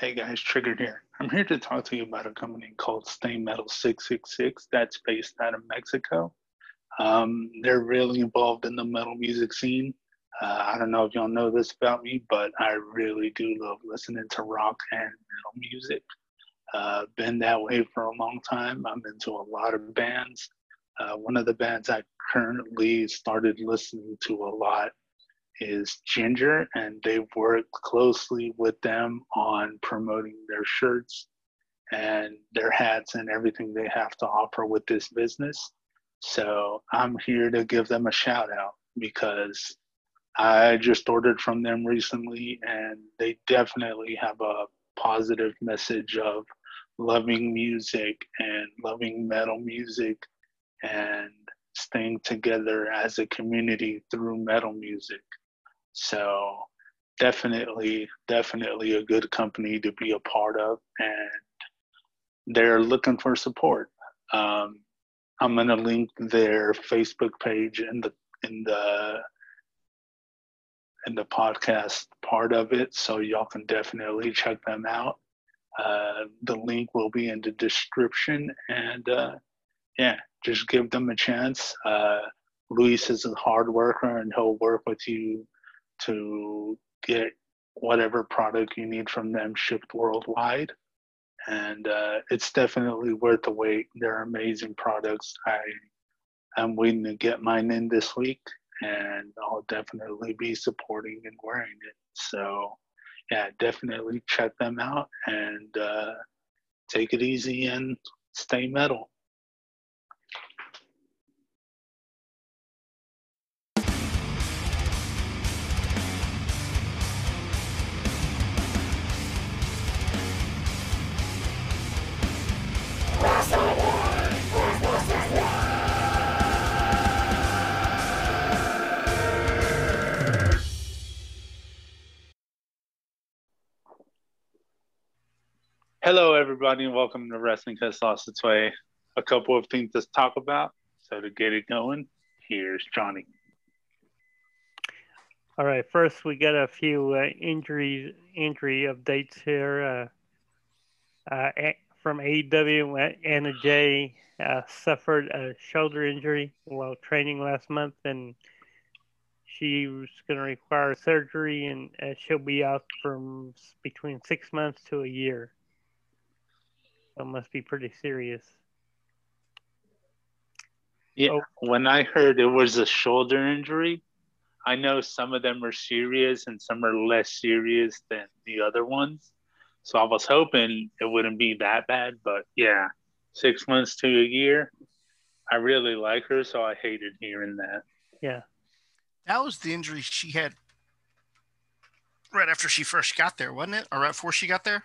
Hey guys, Triggered here. I'm here to talk to you about a company called Stay Metal 666 that's based out of Mexico. Um, they're really involved in the metal music scene. Uh, I don't know if y'all know this about me, but I really do love listening to rock and metal music. Uh, been that way for a long time. I'm into a lot of bands. Uh, one of the bands I currently started listening to a lot is Ginger, and they've worked closely with them on promoting their shirts and their hats and everything they have to offer with this business. So I'm here to give them a shout out because I just ordered from them recently and they definitely have a positive message of loving music and loving metal music and staying together as a community through metal music. So definitely, definitely a good company to be a part of, and they're looking for support. Um, I'm gonna link their Facebook page in the in the in the podcast part of it, so y'all can definitely check them out. Uh, the link will be in the description, and uh, yeah, just give them a chance. Uh, Luis is a hard worker, and he'll work with you to get whatever product you need from them shipped worldwide. And uh, it's definitely worth the wait. They're amazing products. I am waiting to get mine in this week, and I'll definitely be supporting and wearing it. So, yeah, definitely check them out and uh, take it easy and stay metal. Hello, everybody, and welcome to Wrestling Has Lost Its Way. A couple of things to talk about. So, to get it going, here's Johnny. All right, first we got a few uh, injuries, injury updates here. Uh, uh, from AEW, Anna Jay uh, suffered a shoulder injury while training last month, and she was going to require surgery, and uh, she'll be out from between six months to a year. That must be pretty serious. Yeah, oh. when I heard it was a shoulder injury, I know some of them are serious and some are less serious than the other ones. So I was hoping it wouldn't be that bad, but yeah, six months to a year. I really like her, so I hated hearing that. Yeah. That was the injury she had right after she first got there, wasn't it? Or right before she got there?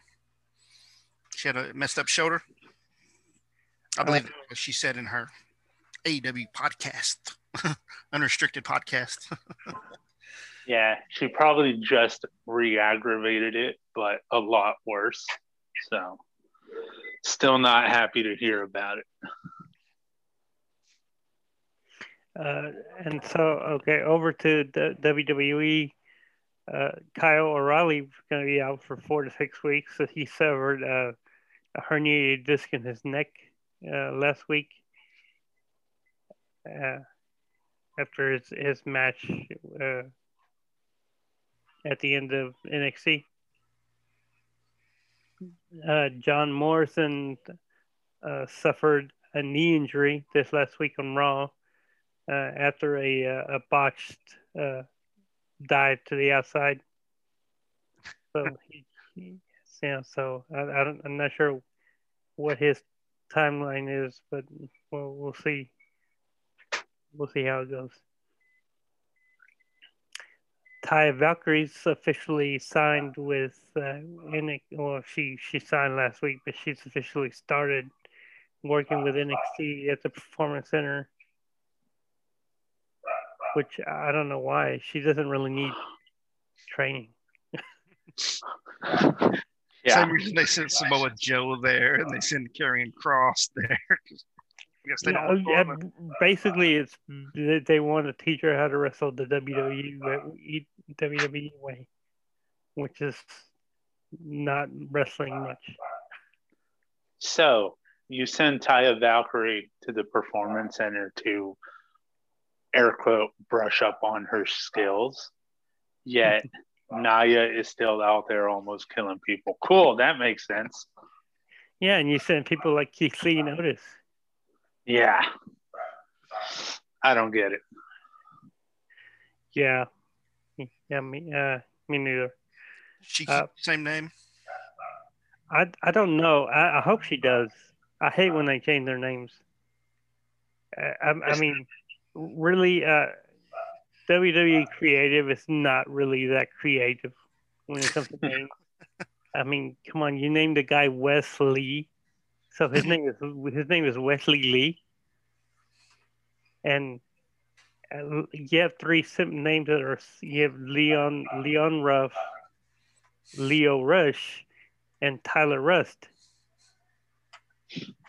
She had a messed up shoulder. I believe uh, what she said in her AEW podcast, unrestricted podcast. yeah, she probably just re-aggravated it, but a lot worse. So, still not happy to hear about it. Uh, and so, okay, over to the WWE. Uh, Kyle O'Reilly is going to be out for four to six weeks. So he severed uh, a herniated disc in his neck uh, last week uh, after his, his match uh, at the end of NXT. Uh, John Morrison uh, suffered a knee injury this last week on Raw uh, after a, a botched dive to the outside. So he, he yeah, so I, I don't, I'm not sure what his timeline is, but we'll, we'll see. We'll see how it goes. Taya Valkyrie's officially signed with uh, NXT. Well, she she signed last week, but she's officially started working with NXT at the Performance Center. Which I don't know why she doesn't really need training. Yeah. Same reason they sent Samoa Joe there and they send Karrion Kross there. yeah, yeah basically, it's they want to teach her how to wrestle the WWE WWE way, which is not wrestling much. So you send Taya Valkyrie to the performance center to air quote brush up on her skills, yet Nia is still out there almost killing people. Cool, that makes sense. Yeah, and you send people like Keith Lee notice. Yeah. I don't get it. Yeah. Yeah, me uh me neither. She Uh, keep the same name. I I don't know. I, I hope she does. I hate when they change their names. Uh, I, I mean, really, uh, WWE creative is not really that creative when it comes to names. I mean, come on, you named the guy Wesley, so his name is his name is Wesley Lee, and uh, you have three sim- names that are you have Leon Leon Ruff, Leo Rush, and Tyler Rust.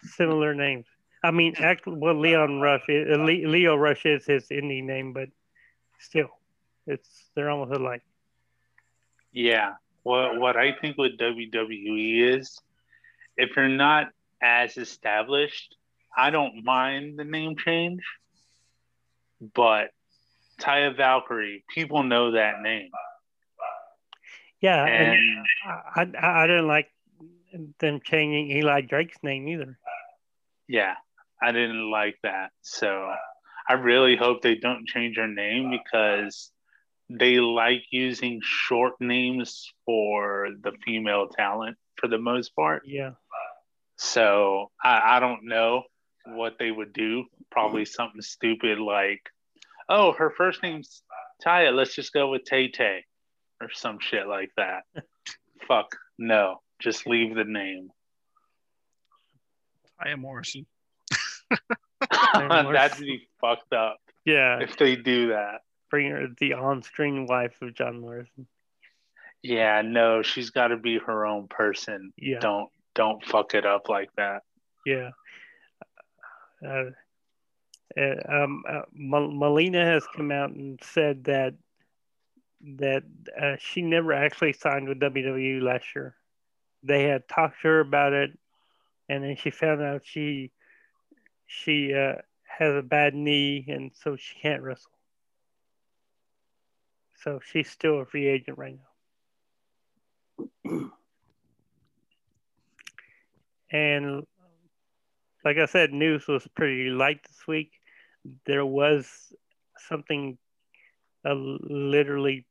Similar names. I mean, actually, well, Leon Rush, is, uh, Leo Rush is his indie name, but still, it's they're almost alike. Yeah. What what I think with WWE is if you're not as established, I don't mind the name change. But Taya Valkyrie, people know that name. Yeah, and And I, I I didn't like them changing Eli Drake's name either. yeah, I didn't like that. So I really hope they don't change her name because they like using short names for the female talent for the most part. Yeah, So I, I don't know what they would do. Probably mm-hmm. something stupid like, oh, her first name's Taya. Let's just go with Tay Tay or some shit like that. Fuck no. Just leave the name. Am Morrison. That'd be fucked up yeah. if they do that. Bring her the on-screen wife of John Morrison. Yeah, no, she's got to be her own person. Yeah, Don't don't fuck it up like that. yeah. Uh, uh, um, uh, Melina has come out and said that that uh, she never actually signed with WWE last year. They had talked to her about it, and then she found out she she uh, has a bad knee, and so she can't wrestle. So she's still a free agent right now. and like I said, news was pretty light this week. There was something, a literally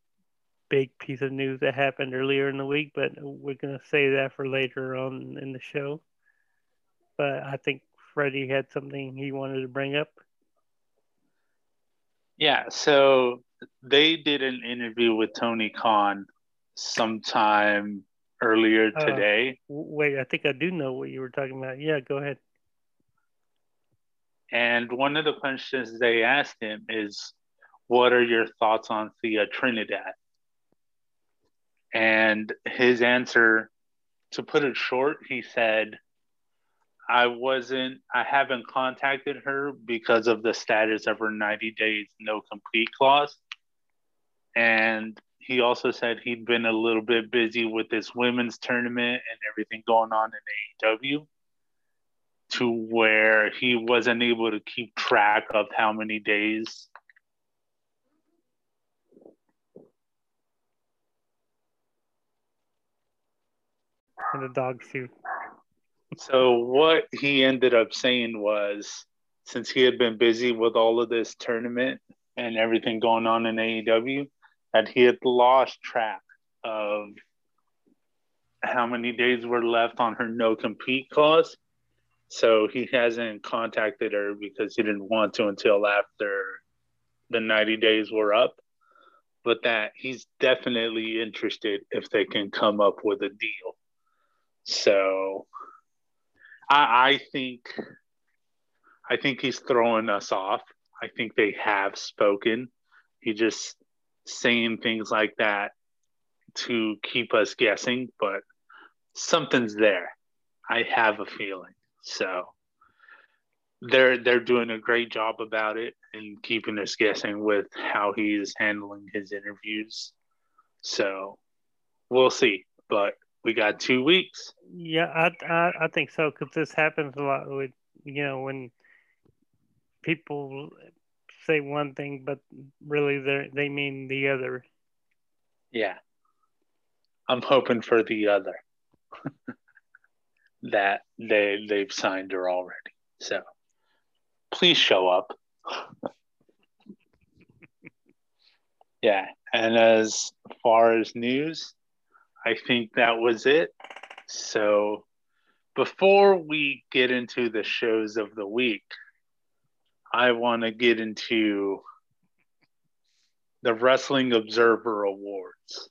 big piece of news that happened earlier in the week, but we're going to say that for later on in the show. But I think Freddie had something he wanted to bring up. Yeah, so they did an interview with Tony Khan sometime earlier Uh, today. Wait, I think I do know what you were talking about. Yeah, go ahead. And one of the questions they asked him is, What are your thoughts on Thea Trinidad? And his answer, to put it short, he said, I wasn't, I haven't contacted her because of the status of her 90 days no complete clause. And he also said he'd been a little bit busy with this women's tournament and everything going on in AEW to where he wasn't able to keep track of how many days And the dog suit. So what he ended up saying was since he had been busy with all of this tournament and everything going on in AEW, that he had lost track of how many days were left on her no compete clause. So he hasn't contacted her because he didn't want to until after the 90 days were up. But that he's definitely interested if they can come up with a deal. So I, I think I think he's throwing us off. I think they have spoken. He just saying things like that to keep us guessing, but something's there. I have a feeling. So they're they're doing a great job about it and keeping us guessing with how he's handling his interviews. So we'll see. But We got two weeks. Yeah, I I, I think so because this happens a lot with you know when people say one thing but really they they mean the other. Yeah. I'm hoping for the other. that they they've signed her already. So please show up. yeah, and as far as news, I think that was it. So before we get into the shows of the week, I want to get into the Wrestling Observer Awards.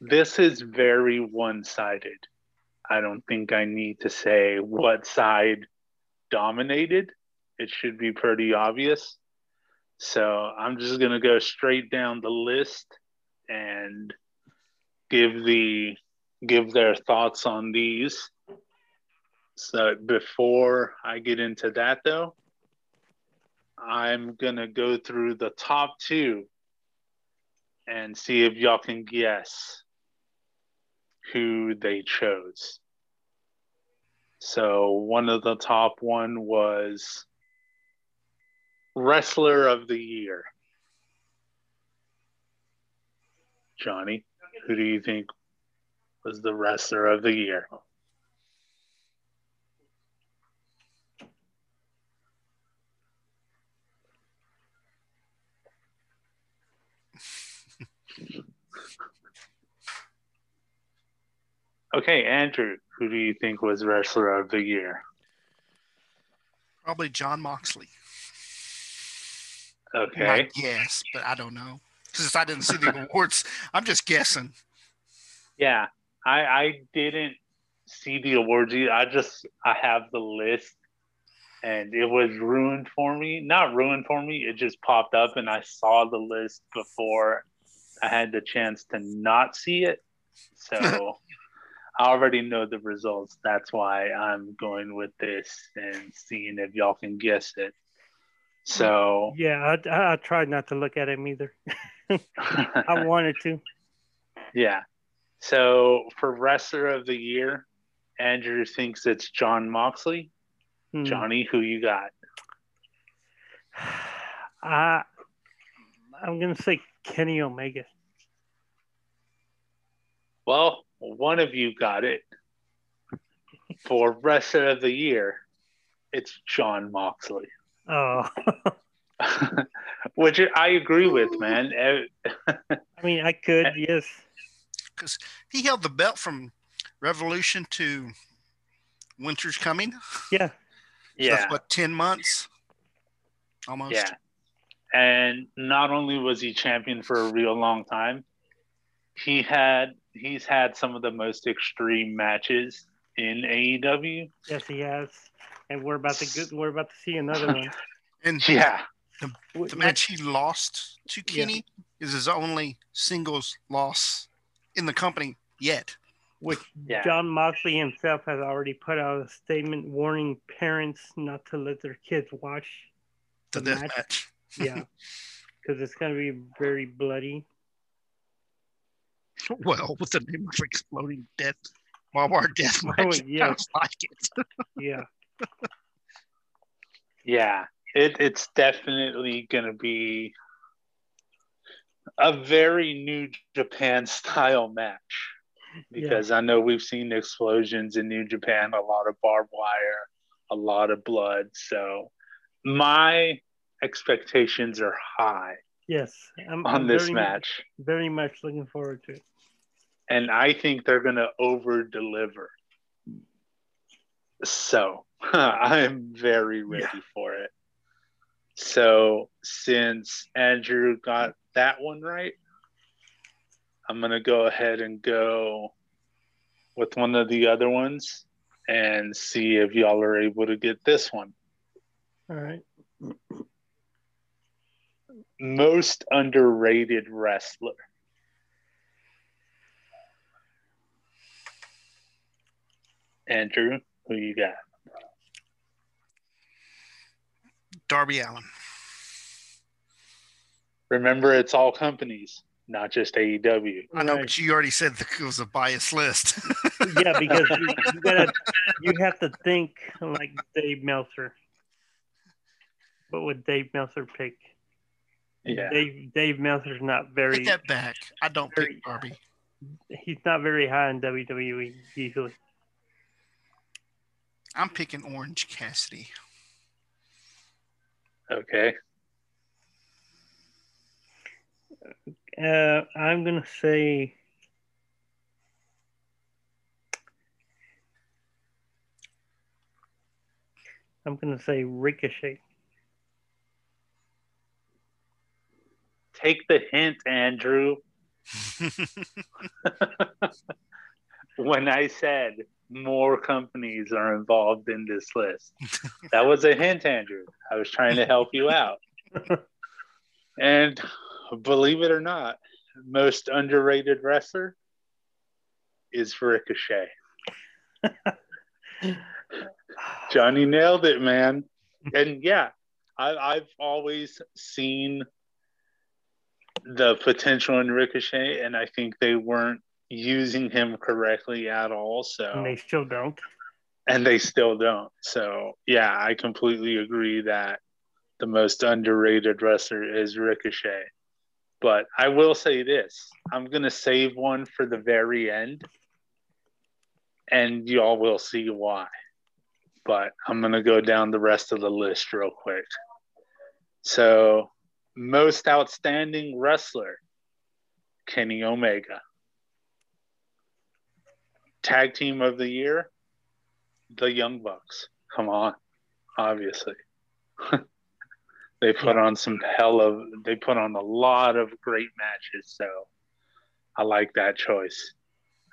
This is very one sided. I don't think I need to say what side dominated. It should be pretty obvious. So I'm just going to go straight down the list and give the give their thoughts on these. So before I get into that though, I'm to go through the top 2 and see if y'all can guess who they chose. So one of the top one was wrestler of the year. Johnny, who do you think was the wrestler of the year? Okay, Andrew, who do you think was wrestler of the year? Probably Jon Moxley. Okay. Yes, but I don't know because I didn't see the awards. I'm just guessing. Yeah, I I didn't see the awards. Either. I just I have the list, and it was ruined for me. Not ruined for me. It just popped up, and I saw the list before I had the chance to not see it. So I already know the results. That's why I'm going with this and seeing if y'all can guess it. So yeah, I, I tried not to look at him either. I wanted to. Yeah. So for wrestler of the year, Andrew thinks it's Jon Moxley. Hmm. Johnny, who you got? I I'm gonna say Kenny Omega. Well, one of you got it. For wrestler of the year, it's Jon Moxley. Oh. Which I agree with, man. I mean, I could, yes. Because he held the belt from Revolution to Winter's Coming. Yeah. So yeah. That's what, 10 months? Almost. Yeah. And not only was he champion for a real long time, he had he's had some of the most extreme matches in AEW. Yes, he has, and we're about to get, we're about to see another one. and yeah, the, the match he lost to Kenny yeah. is his only singles loss in the company yet. Which yeah. Jon Moxley himself has already put out a statement warning parents not to let their kids watch the, the match. match. yeah, because it's going to be very bloody. Well, with the name of exploding death, Marbar death oh, match, oh, yeah. sounds like it. yeah. Yeah, it, it's definitely going to be a very New Japan style match because yeah. I know we've seen explosions in New Japan, a lot of barbed wire, a lot of blood. So my expectations are high. Yes, I'm, on I'm this very, match. Very much looking forward to it. And I think they're going to over deliver. So I am very ready yeah. for it. So since Andrew got that one right, I'm going to go ahead and go with one of the other ones and see if y'all are able to get this one. All right most underrated wrestler? Andrew, who you got? Darby Allin. Remember, it's all companies, not just AEW. I know, Right. but you already said that it was a biased list. yeah, because you, you gotta you have to think like Dave Meltzer. What would Dave Meltzer pick? Yeah. Dave Dave Meltzer's not very Take that back. I don't Very- pick Darby. he's not very high in WWE usually. I'm picking Orange Cassidy. Okay. Uh, I'm gonna say I'm gonna say Ricochet. Take the hint, Andrew. when I said more companies are involved in this list. that was a hint, Andrew. I was trying to help you out. and believe it or not, most underrated wrestler is Ricochet. Johnny nailed it, man. And yeah, I, I've always seen the potential in Ricochet, and I think they weren't using him correctly at all. So and they still don't. and they still don't. So yeah, I completely agree that the most underrated wrestler is Ricochet. But I will say this: I'm gonna save one for the very end, and y'all will see why. But I'm gonna go down the rest of the list real quick. So, most outstanding wrestler, Kenny Omega. Tag team of the year, the Young Bucks. Come on, obviously. they put on some hell of they put on a lot of great matches, so I like that choice.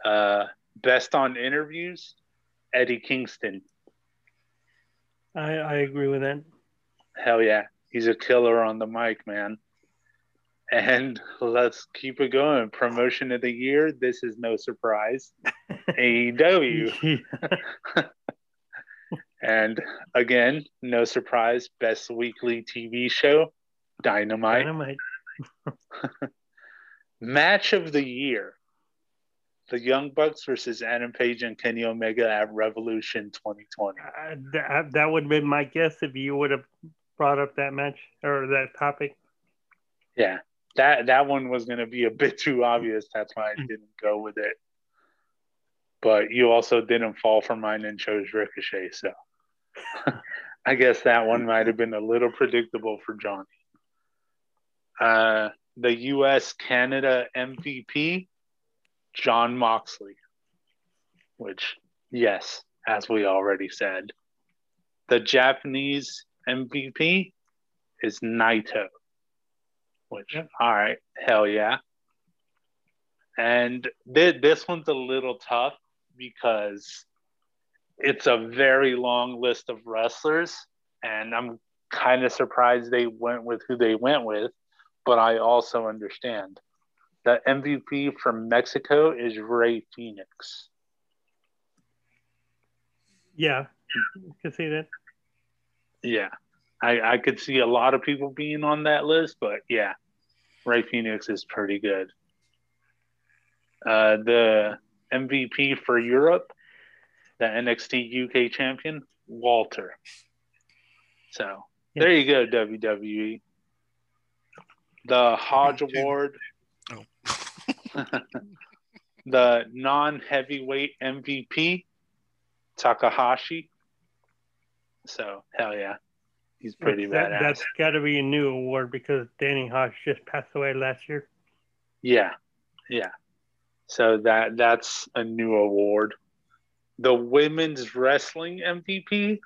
Uh, best on interviews, Eddie Kingston. I, I agree with that. Hell yeah, he's a killer on the mic, man. And let's keep it going. Promotion of the year. This is no surprise. AEW. And again, no surprise, best weekly TV show, Dynamite. Dynamite. Match of the year, the Young Bucks versus Adam Page and Kenny Omega at Revolution 2020. Uh, that, that would have been my guess if you would have brought up that match or that topic. Yeah, that that one was going to be a bit too obvious. That's why I didn't go with it. But you also didn't fall for mine and chose Ricochet, so I guess that one might have been a little predictable for Johnny. Uh, the U.S. Canada MVP, Jon Moxley, which yes, as we already said, the Japanese MVP is Naito which Yep. all right, hell yeah. And th- this one's a little tough because it's a very long list of wrestlers, and I'm kind of surprised they went with who they went with, but I also understand. The MVP from Mexico is Rey Fénix. Yeah, you can see that. Yeah. I, I could see a lot of people being on that list, but yeah, Rey Fénix is pretty good. Uh, the MVP for Europe, the NXT UK champion, Walter. So there you go, WWE. The Hodge Award, Oh. the non heavyweight MVP, Takahashi. So hell yeah, he's pretty That, badass. that's got to be a new award because Danny Hodge just passed away last year. Yeah, yeah. So that that's a new award. The women's wrestling MVP.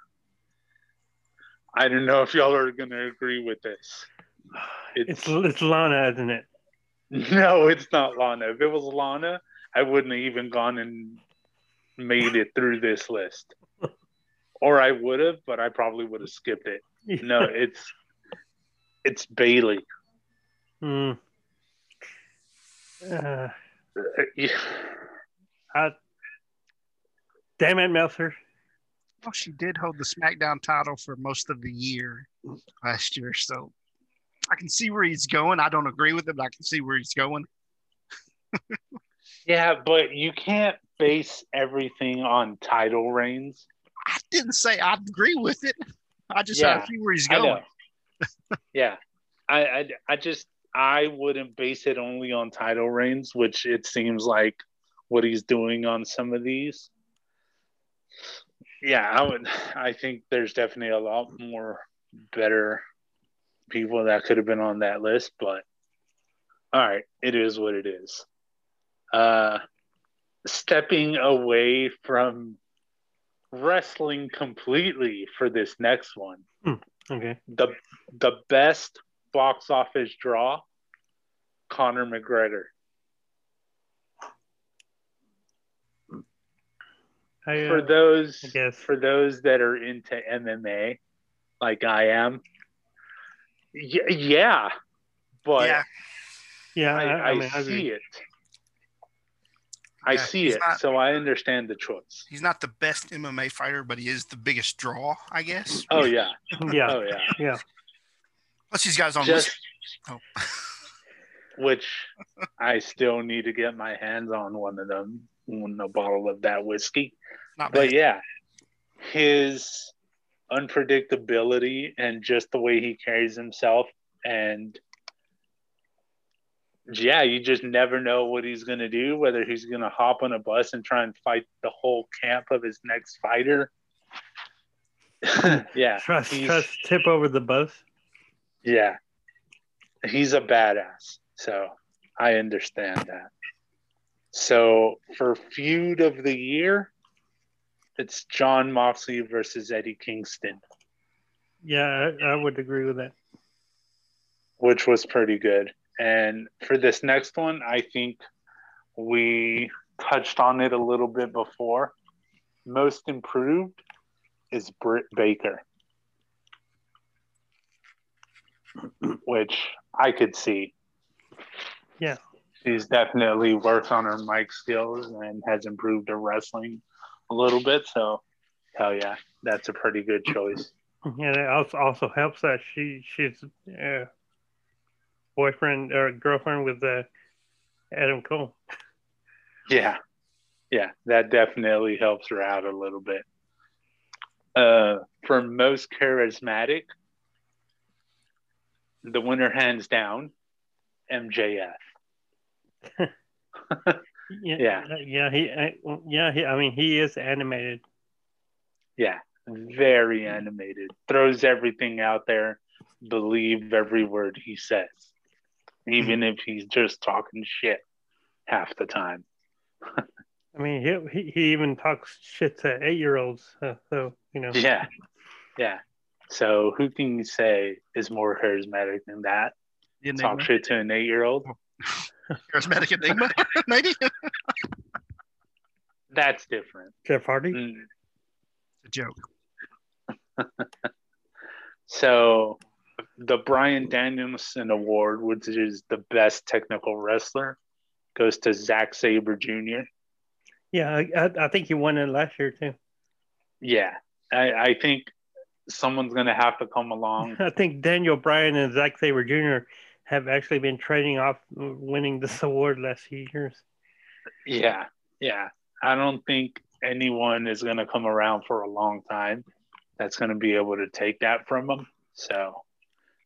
I don't know if y'all are gonna agree with this. It's it's Lana, isn't it? no, it's not Lana. If it was Lana, I wouldn't have even gone and made it through this list. Or I would have, but I probably would have skipped it. No, it's it's Bayley. Mm. Uh, Yeah. uh, damn it, Meltzer. Well, she did hold the SmackDown title for most of the year last year, so I can see where he's going. I don't agree with it, but I can see where he's going. yeah, but you can't base everything on title reigns. I didn't say I agree with it. I just Yeah, to see where he's I going. yeah, I, I I just I wouldn't base it only on title reigns, which it seems like what he's doing on some of these. Yeah, I would. I think there's definitely a lot more better people that could have been on that list, but all right, it is what it is. Uh, stepping away from wrestling completely for this next one Okay. the the best box office draw, Conor McGregor. I, uh, For those I guess. for those that are into MMA, like I am, y- yeah, but yeah, yeah, I, I, I, I, mean, I see agree. it. I Yeah, see it, not- so I understand the choice. he's not the best MMA fighter, but he is the biggest draw, I guess. Oh yeah, Yeah, oh yeah. yeah. Plus, these guys on Just Oh. which I still need to get my hands on one of them, one a bottle of that whiskey. not but bad. yeah, his unpredictability and just the way he carries himself, and yeah, you just never know what he's gonna do. Whether he's gonna hop on a bus and try and fight the whole camp of his next fighter. yeah, Trust, trust, tip over the bus. yeah, he's a badass. So I understand that. So for feud of the year, it's Jon Moxley versus Eddie Kingston, Yeah, I, I would agree with that. which was pretty good. And for this next one, I think we touched on it a little bit before. Most improved is Britt Baker, which I could see. Yeah. She's definitely worked on her mic skills and has improved her wrestling a little bit. So, hell yeah, that's a pretty good choice. And it also helps that she she's uh, boyfriend or girlfriend with uh, Adam Cole. Yeah. Yeah, that definitely helps her out a little bit. Uh, for most charismatic, the winner hands down, MJF. Yeah, Yeah. uh, yeah. He, uh, yeah. He, I mean, he is animated. Yeah, very animated. Throws everything out there. Believe every word he says, even if he's just talking shit half the time. I mean, he he, he even talks shit to eight year olds. Uh, so you know, Yeah, yeah. So who can you say is more charismatic than that? The Talk shit to an eight-year-old. Charismatic Enigma, maybe. That's different. Jeff Hardy. Mm. a joke. So the Bryan Danielson Award, which is the best technical wrestler, goes to Zack Sabre Jr. Yeah, I, I, think he won it last year too. Yeah, I, I think someone's gonna have to come along. I think Daniel Bryan and Zack Sabre Jr. have actually been trading off winning this award last few years. Yeah, yeah. I don't think anyone is gonna come around for a long time that's gonna be able to take that from them. So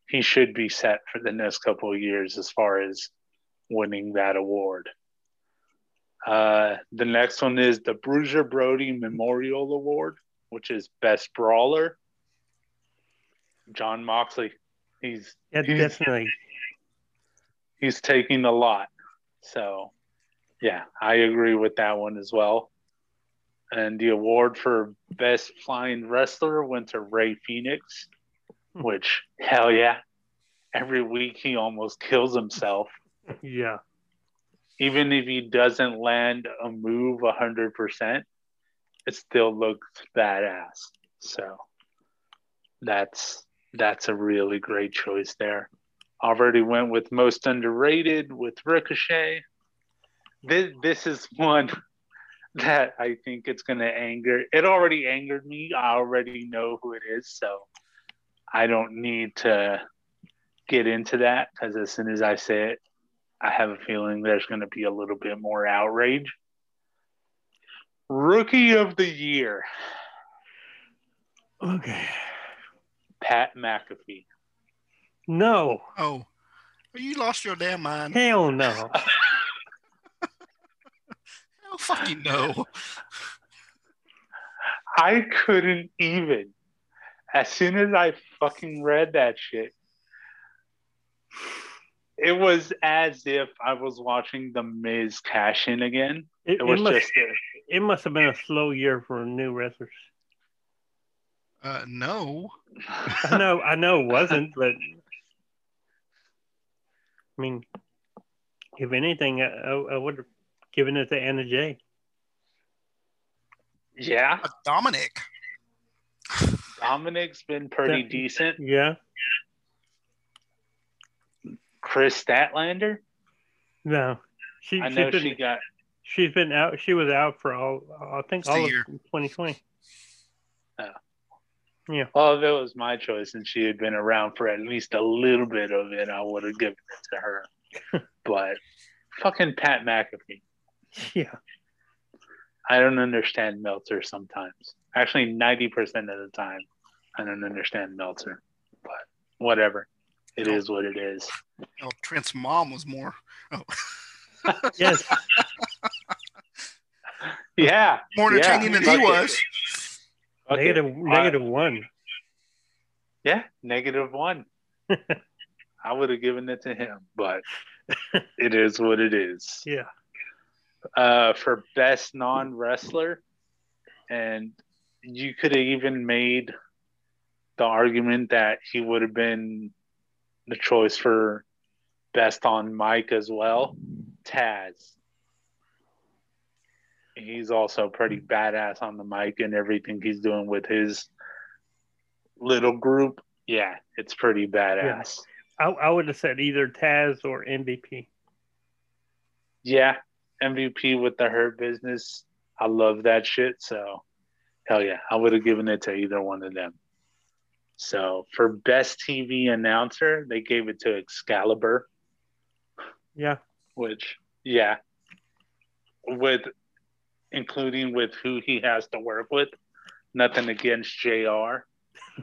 he should be set for the next couple of years as far as winning that award. Uh, the next one is the Bruiser Brody Memorial Award, which is Best Brawler. Jon Moxley. He's Yeah, He's- definitely. he's taking a lot. So, yeah, I agree with that one as well. And the award for best flying wrestler went to Rey Fénix, Hmm. which hell yeah, every week he almost kills himself. Yeah. Even if he doesn't land a move 100%, it still looks badass. So, that's that's a really great choice there. Already went with most underrated with Ricochet. This this is one that I think it's going to anger. It already angered me. I already know who it is, so I don't need to get into that because as soon as I say it, I have a feeling there's going to be a little bit more outrage. Rookie of the year, Okay. Pat McAfee. No. Oh, you lost your damn mind. Hell no. Hell fucking no. I couldn't even. As soon as I fucking read that shit, it was as if I was watching The Miz cash in again. It, It it was must, just a, it must have been a slow year for new wrestlers. Uh, no. I know, I know it wasn't, but I mean, if anything, I, I, I would have given it to Anna Jay. yeah. Dominic. Dominic's been pretty That- decent. Yeah. Kris Statlander, No. She, I know been, she got. She's been out. She was out for all, I think, It's a all of year. 2020. Well, if it was my choice and she had been around for at least a little bit of it, I would have given it to her. but fucking Pat McAfee. Yeah. I don't understand Meltzer sometimes. Actually, 90% of the time, I don't understand Meltzer. But whatever. It is what it is. Oh, Trent's mom was more. Oh, Yes. Yeah. more Yeah. entertaining than he was. Okay. negative, Uh, negative one. Yeah, negative one. I would have given it to him, but it is what it is. Yeah. uh, for best non wrestler, and you could have even made the argument that he would have been the choice for best on mic as well. Taz. He's also pretty badass on the mic and everything he's doing with his little group. Yeah, it's pretty badass. I, I would have said either Taz or MVP. yeah, MVP with the Hurt Business. I love that shit. So, hell yeah, I would have given it to either one of them. So, for best TV announcer, they gave it to Excalibur, Yeah. which, yeah, with including with who he has to work with. Nothing against JR.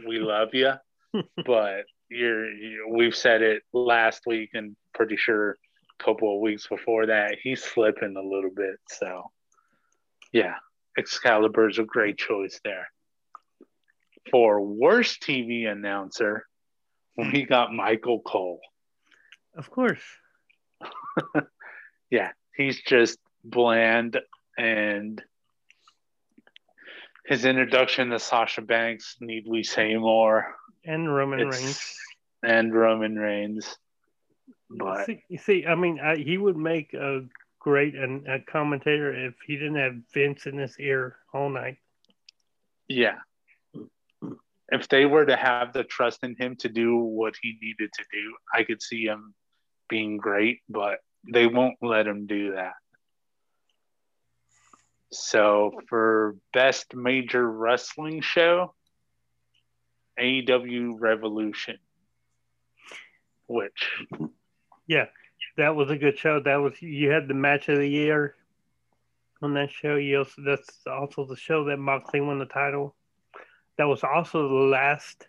We love you, but you're, you, we've said it last week and pretty sure a couple of weeks before that, he's slipping a little bit. So, yeah, Excalibur's a great choice there. For worst TV announcer, we got Michael Cole. Of course. Yeah, he's just bland and his introduction to Sasha Banks, need we say more? And Roman It's- Reigns. And Roman Reigns. But See, you see, I mean, I, he would make a great an, a commentator if he didn't have Vince in his ear all night. Yeah. If they were to have the trust in him to do what he needed to do, I could see him being great, but they won't let him do that. So for best major wrestling show, AEW Revolution, which Yeah, that was a good show. That was you had the match of the year on that show. You also that's also the show that Moxley won the title. That was also the last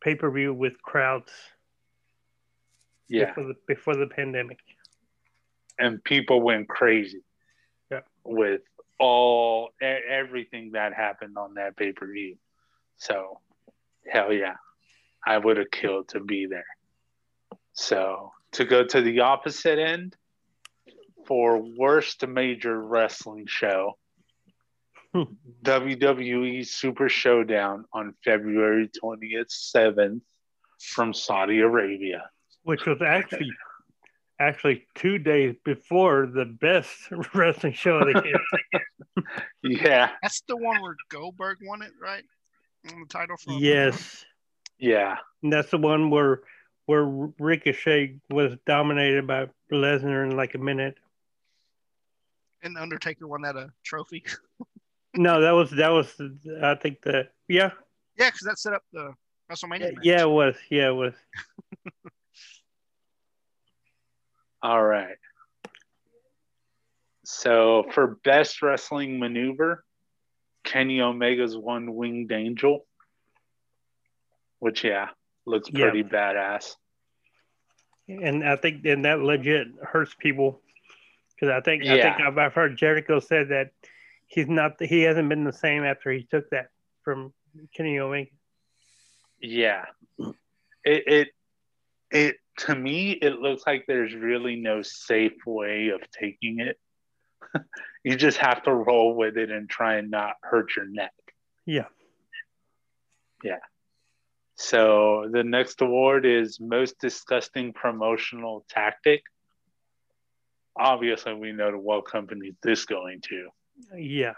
pay per view with crowds yeah, before the before the pandemic. and people went crazy Yeah. with all everything that happened on that pay per view. So, hell yeah, I would have killed to be there. So, to go to the opposite end for worst major wrestling show, WWE Super Showdown on February 27th from Saudi Arabia. which was actually actually two days before the best wrestling show of the year. Yeah, That's the one where Goldberg won it, right? On the title from yes, yeah. and that's the one where where Ricochet was dominated by Lesnar in like a minute. And Undertaker won that a trophy. No, that was that was I think the yeah Yeah, because that set up the WrestleMania. yeah, match. yeah it was yeah it was All right. So for best wrestling maneuver, Kenny Omega's one winged angel, which yeah looks Yeah. pretty badass. and I think and that legit hurts people because I think I think I've, I've heard Jericho said that he's not he hasn't been the same after he took that from Kenny Omega. Yeah, it it it to me it looks like there's really no safe way of taking it. you just have to roll with it and try and not hurt your neck. Yeah, Yeah. So the next award is most disgusting promotional tactic. Obviously, we know to what company is this going to. Yeah,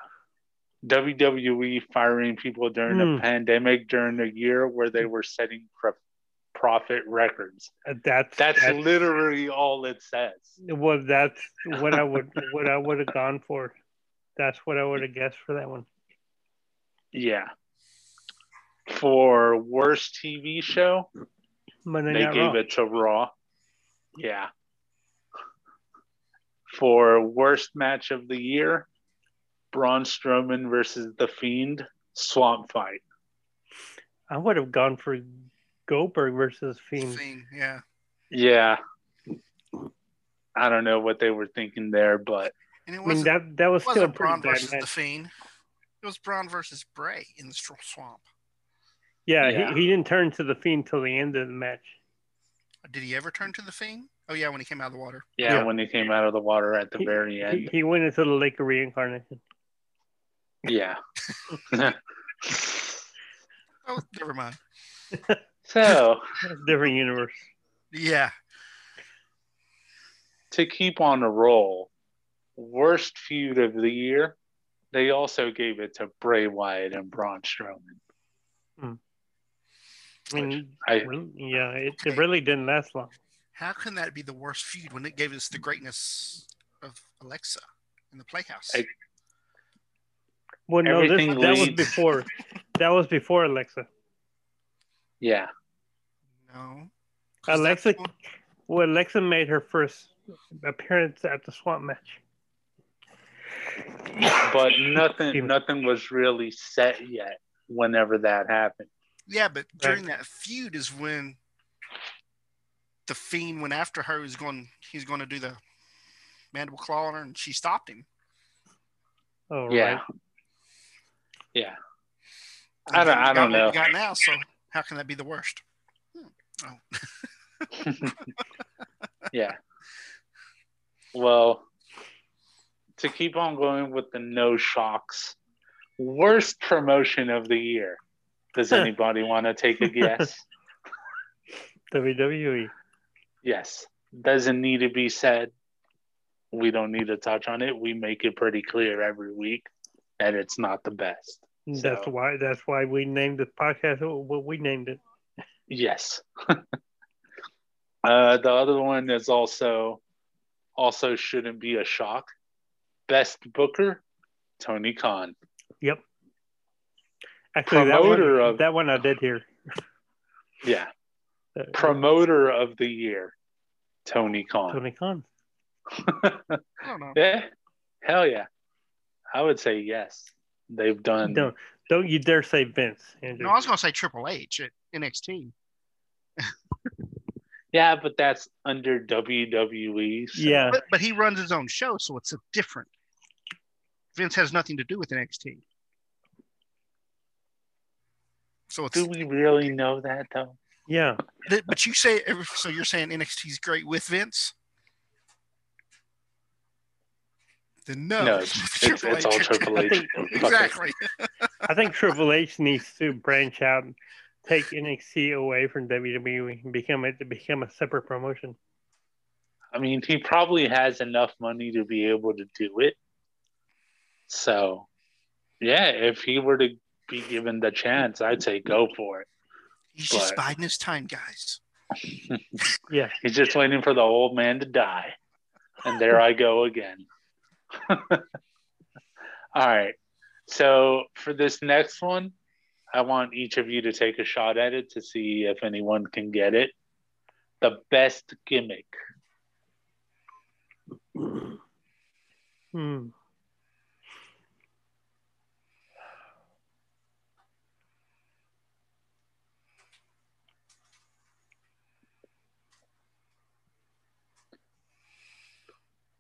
WWE firing people during a pandemic during a year where they were setting pro- profit records. Uh, that's That's, that's literally all it says. well, that's what I would what I would have gone for. That's what I would have guessed for that one. Yeah. For worst TV show, Monday they Night gave Raw. it to Raw. Yeah. For worst match of the year, Braun Strowman versus The Fiend Swamp Fight. I would have gone for Goldberg versus Fiend. Thing, yeah. Yeah. I don't know what they were thinking there, but And it I mean that that was it still a wasn't pretty Braun bad versus the. Fiend. It was Braun versus Bray in the swamp. Yeah, Yeah. He, he didn't turn to the Fiend till the end of the match. Did he ever turn to the Fiend? Oh yeah, when he came out of the water. yeah, Yeah. when he came out of the water at the He- very He, end. he went into the Lake of Reincarnation. Yeah. Oh, never mind. so Different universe. Yeah. to keep on the roll, worst feud of the year, they also gave it to Bray Wyatt and Braun Strowman. Hmm. I mean, I really- yeah, it, it really didn't last long. How can that be the worst feud when it gave us the greatness of Alexa in the Playhouse? I- Well, no, this, Everything that was before. That was before Alexa. yeah. No. Alexa, well, Alexa made her first appearance at the Swamp match. But nothing nothing was really set yet whenever that happened. Yeah, but during that feud is when the fiend went after her. He's going. He's going to do the mandible claw on her, and she stopped him. Oh, Yeah. right. Yeah. I don't- then I don't what we know. Got now, so how can that be the worst? Yeah. Well, to keep on going with the no shocks, worst promotion of the year. Does anybody want to take a guess? WWE. yes. Doesn't need to be said. We don't need to touch on it. We make it pretty clear every week that it's not the best. That's why. That's why we named the podcast what we named it. Yes. uh, the other one is also also shouldn't be a shock. Best Booker, Tony Khan. Yep. Actually, that one, of- that one I did hear. Yeah. Uh, Promoter of the year, Tony Khan. Tony Khan. I don't know. yeah. Hell yeah. I would say yes. They've done Don't don't you dare say Vince. Andrew. No, I was going to say Triple H at NXT. Yeah, but that's under WWE. so- yeah, But, but he runs his own show, so it's a different. Vince has nothing to do with NXT. So it's Do we really know that though? yeah. but you say so you're saying NXT NXT's great with Vince? Then no, No, it's, it's, it's all Triple I H. think- exactly. I think Triple H needs to branch out, and take NXT away from WWE, and become a to become a separate promotion. I mean, he probably has enough money to be able to do it. So, yeah, if he were to be given the chance, I'd say go for it. He's just But- biding his time, guys. Yeah, He's just waiting for the old man to die. And there I go again. All right. So, for this next one, I want each of you to take a shot at it to see if anyone can get it. The best gimmick. Hmm.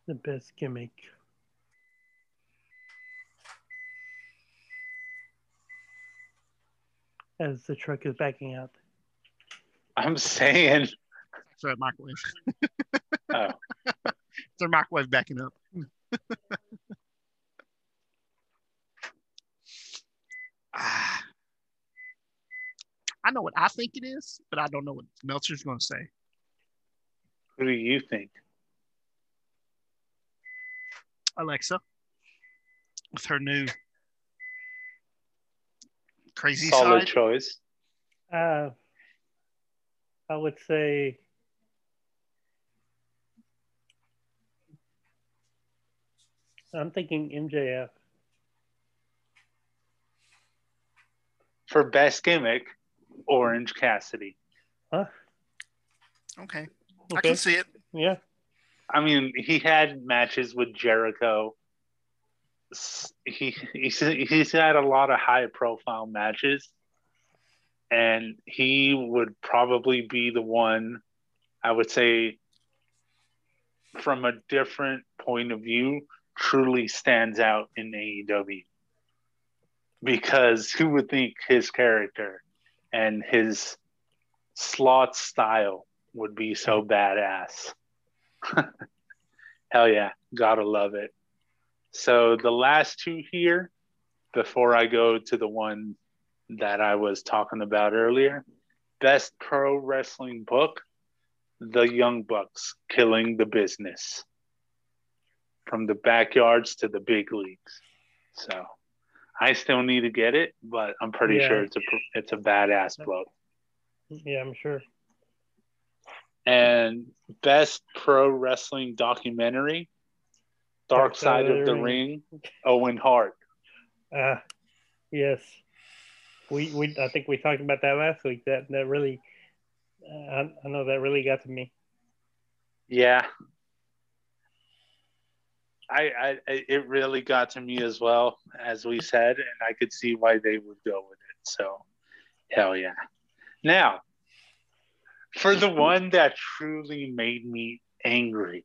The best gimmick. As the truck is backing out. I'm saying, It's a microwave. oh, It's their microwave backing up. Ah. I know what I think it is, but I don't know what Meltzer's going to say. who do you think? Alexa, with her new crazy Solid side. choice. Uh, I would say I'm thinking MJF. For best gimmick, Orange Cassidy. Huh? Okay. I can see it. Yeah. I mean, he had matches with Jericho. He he's, he's had a lot of high profile matches, and he would probably be the one. I would say, from a different point of view, truly stands out in AEW. Because who would think his character and his slot style would be so badass? Hell yeah, gotta love it. So the last two here, before I go to the one that I was talking about earlier, best pro wrestling book, The Young Bucks Killing the Business. From the backyards to the big leagues. So I still need to get it, but I'm pretty Yeah. sure it's a it's a badass book. Yeah, I'm sure. and best pro wrestling documentary dark side of the ring owen hart Uh, yes. We we I think we talked about that last week. That that really, uh, I, I know that really got to me. yeah I I- it really got to me as well as we said and i could see why they would go with it so hell yeah now for the one that truly made me angry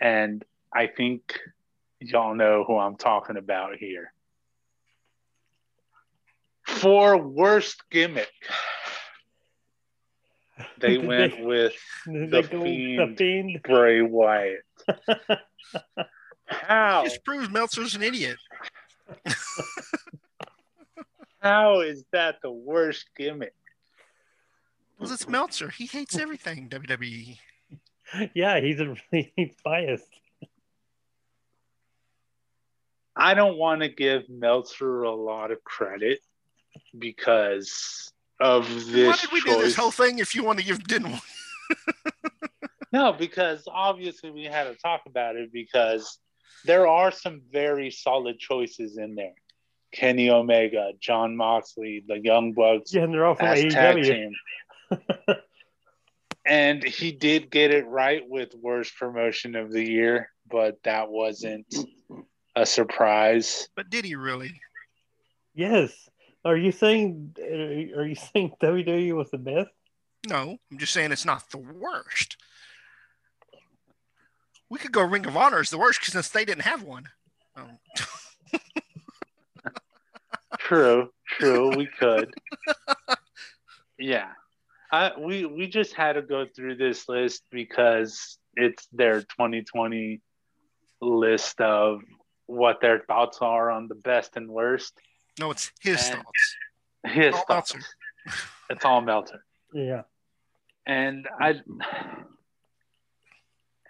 and i think y'all know who i'm talking about here for worst gimmick they went with They go the Fiend. fiend. bray wyatt how Just proves Meltzer's an idiot. how is that the worst gimmick Well, it's Meltzer. He hates everything. WWE. yeah, he's a really he's biased. I don't want to give Meltzer a lot of credit because of this. Why did we do this whole thing if you want to give didn't we? No, because obviously we had to talk about it because there are some very solid choices in there. Kenny Omega, Jon Moxley, the Young Bucks Yeah, and they're all from tag AEW. Team. and he did get it right with worst promotion of the year, but that wasn't a surprise. But did he really? Yes. Are you saying are you saying WWE was the best? No, I'm just saying it's not the worst. We could go Ring of Honor is the worst because since they didn't have one. Um, True, true, we could. yeah. I, we we just had to go through this list because it's their 2020 list of what their thoughts are on the best and worst. no, it's his And- thoughts. His All thoughts. Meltzer. It's all Meltzer. Yeah. And I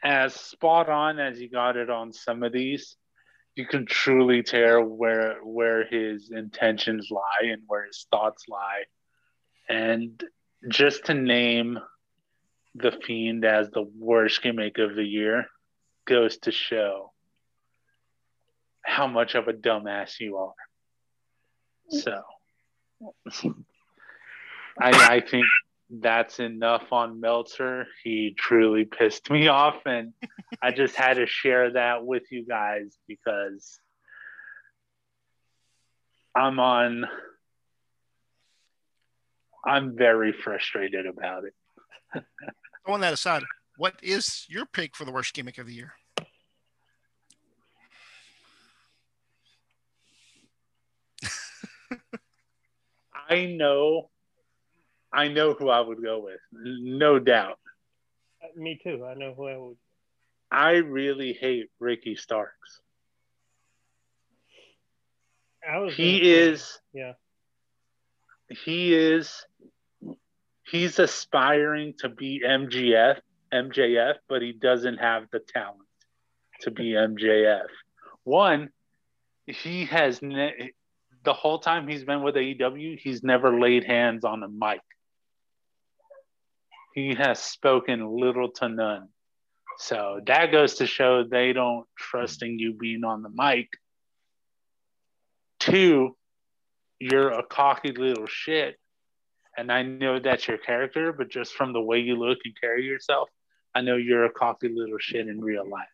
as spot on as you got it on some of these, you can truly tell where where his intentions lie and where his thoughts lie. And just to name the fiend as the worst gimmick of the year goes to show how much of a dumbass you are. So I I think that's enough on Meltzer. He truly pissed me off, and I just had to share that with you guys because I'm on. I'm very frustrated about it. On that aside, what is your pick for the worst gimmick of the year? I know, I know who I would go with, no doubt. Me too. I know who I would. I really hate Ricky Starks. I was. He is, Yeah. he is, he's aspiring to be MGF, MJF, but he doesn't have the talent to be MJF. One, he has ne- the whole time he's been with AEW, he's never laid hands on a mic. He has spoken little to none. So that goes to show they don't trust in you being on the mic. Two, you're a cocky little shit. And I know that's your character, but just from the way you look and carry yourself, I know you're a cocky little shit in real life.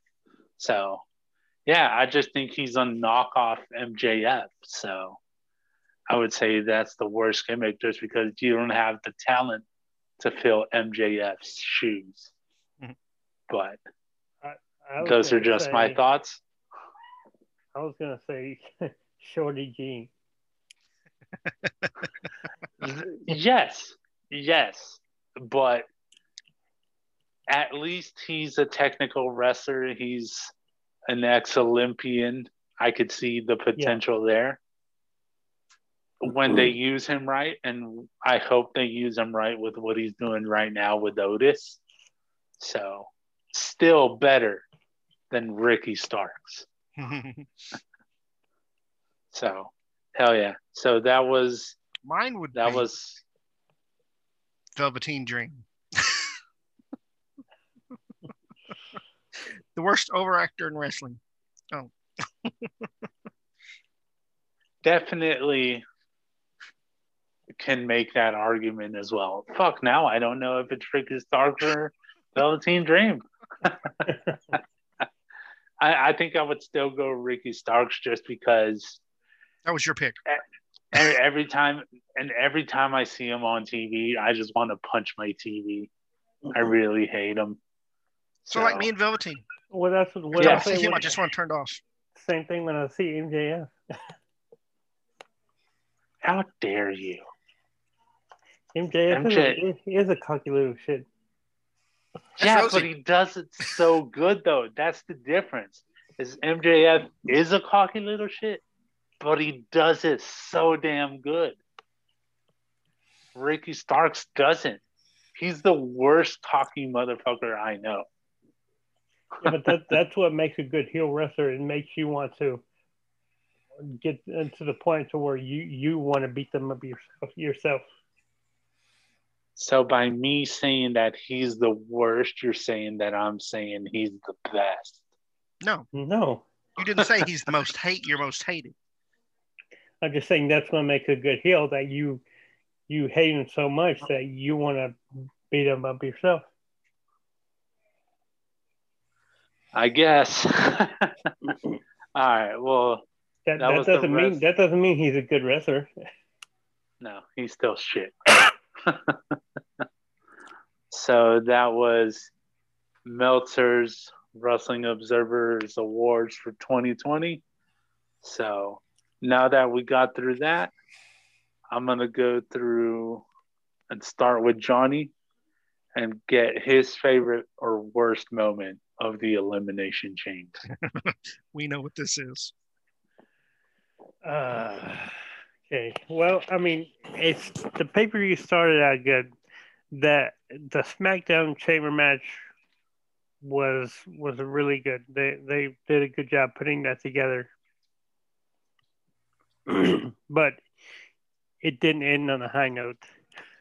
So, yeah, I just think he's a knockoff MJF. So, I would say that's the worst gimmick just because you don't have the talent to fill MJF's shoes. Mhm. But I was those are gonna just my thoughts. I was gonna say Shorty G. Uh-huh. yes, yes, but at least he's a technical wrestler. He's an ex Olympian. I could see the potential there when they mm-hmm. use him right, and I hope they use him right with what he's doing right now with Otis. So, still better than Ricky Starks. So, hell yeah. So that was Mine would that was Velveteen Dream. the worst overactor in wrestling. Oh. Definitely can make that argument as well. Fuck, now I don't know if it's Ricky Starks or Velveteen Dream. I, I think I would still go Ricky Starks just because That was your pick. Every, every time and every time I see him on TV, I just want to punch my TV. I mm-hmm. really hate him. So, like me and Velveteen. Well, that's what, what Yeah. I I see him, I just want to turn it off. Same thing when I see MJF. How dare you? MJF MJ. a, he is a cocky little shit. Yeah, Rosie. but he does it so good though. That's the difference. Is MJF is a cocky little shit, but he does it so damn good. Ricky Starks doesn't. He's the worst talking motherfucker I know. Yeah, but that, that's what makes a good heel wrestler. It makes you want to get to the point to where you you want to beat them up yourself. Yourself. So by me saying that he's the worst, you're saying that I'm saying he's the best. No, No, you didn't say he's the most hate. You're most hated. I'm just saying that's what makes a good heel. That you you hate him so much that you want to beat him up yourself. I guess. All right. Well, That, That that, doesn't mean that doesn't mean he's a good wrestler. No, he's still shit. so that was Meltzer's Wrestling Observers Awards for 2020. So now that we got through that, I'm going to go through and start with Johnny and get his favorite or worst moment of the Elimination Chamber. We know what this is. Uh, okay. Well, I mean, it's the pay per view started out good. That the SmackDown Chamber match was was really good. They they did a good job putting that together, but it didn't end on a high note.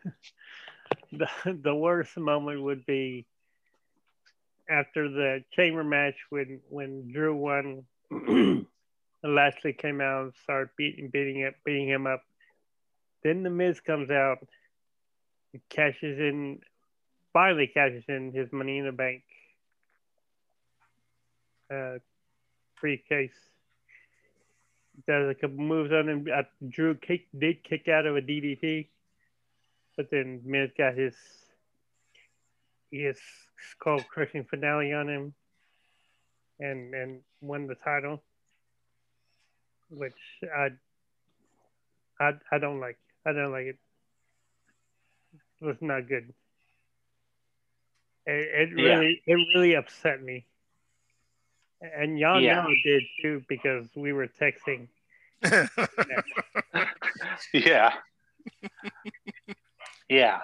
the The worst moment would be after the Chamber match when when Drew won. Lashley came out and started beating beating it beating him up. Then the Miz comes out, cashes in, finally cashes in his money in the bank uh, briefcase. Does a couple moves on him. Uh, Drew kick, did kick out of a DDT, but then Miz got his his skull crushing finale on him, and and won the title, which I I I don't like. I don't like it. It was not good. It, it really yeah. it really upset me. And y'all yeah. know it did too because we were texting. yeah. yeah.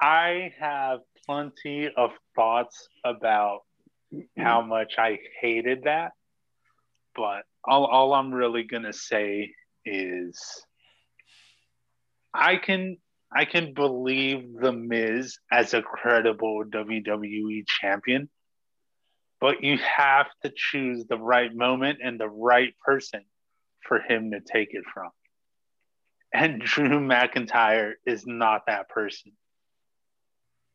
I have plenty of thoughts about how much I hated that. But all, all I'm really going to say is I can I can believe the Miz as a credible WWE champion but you have to choose the right moment and the right person for him to take it from. And Drew McIntyre is not that person.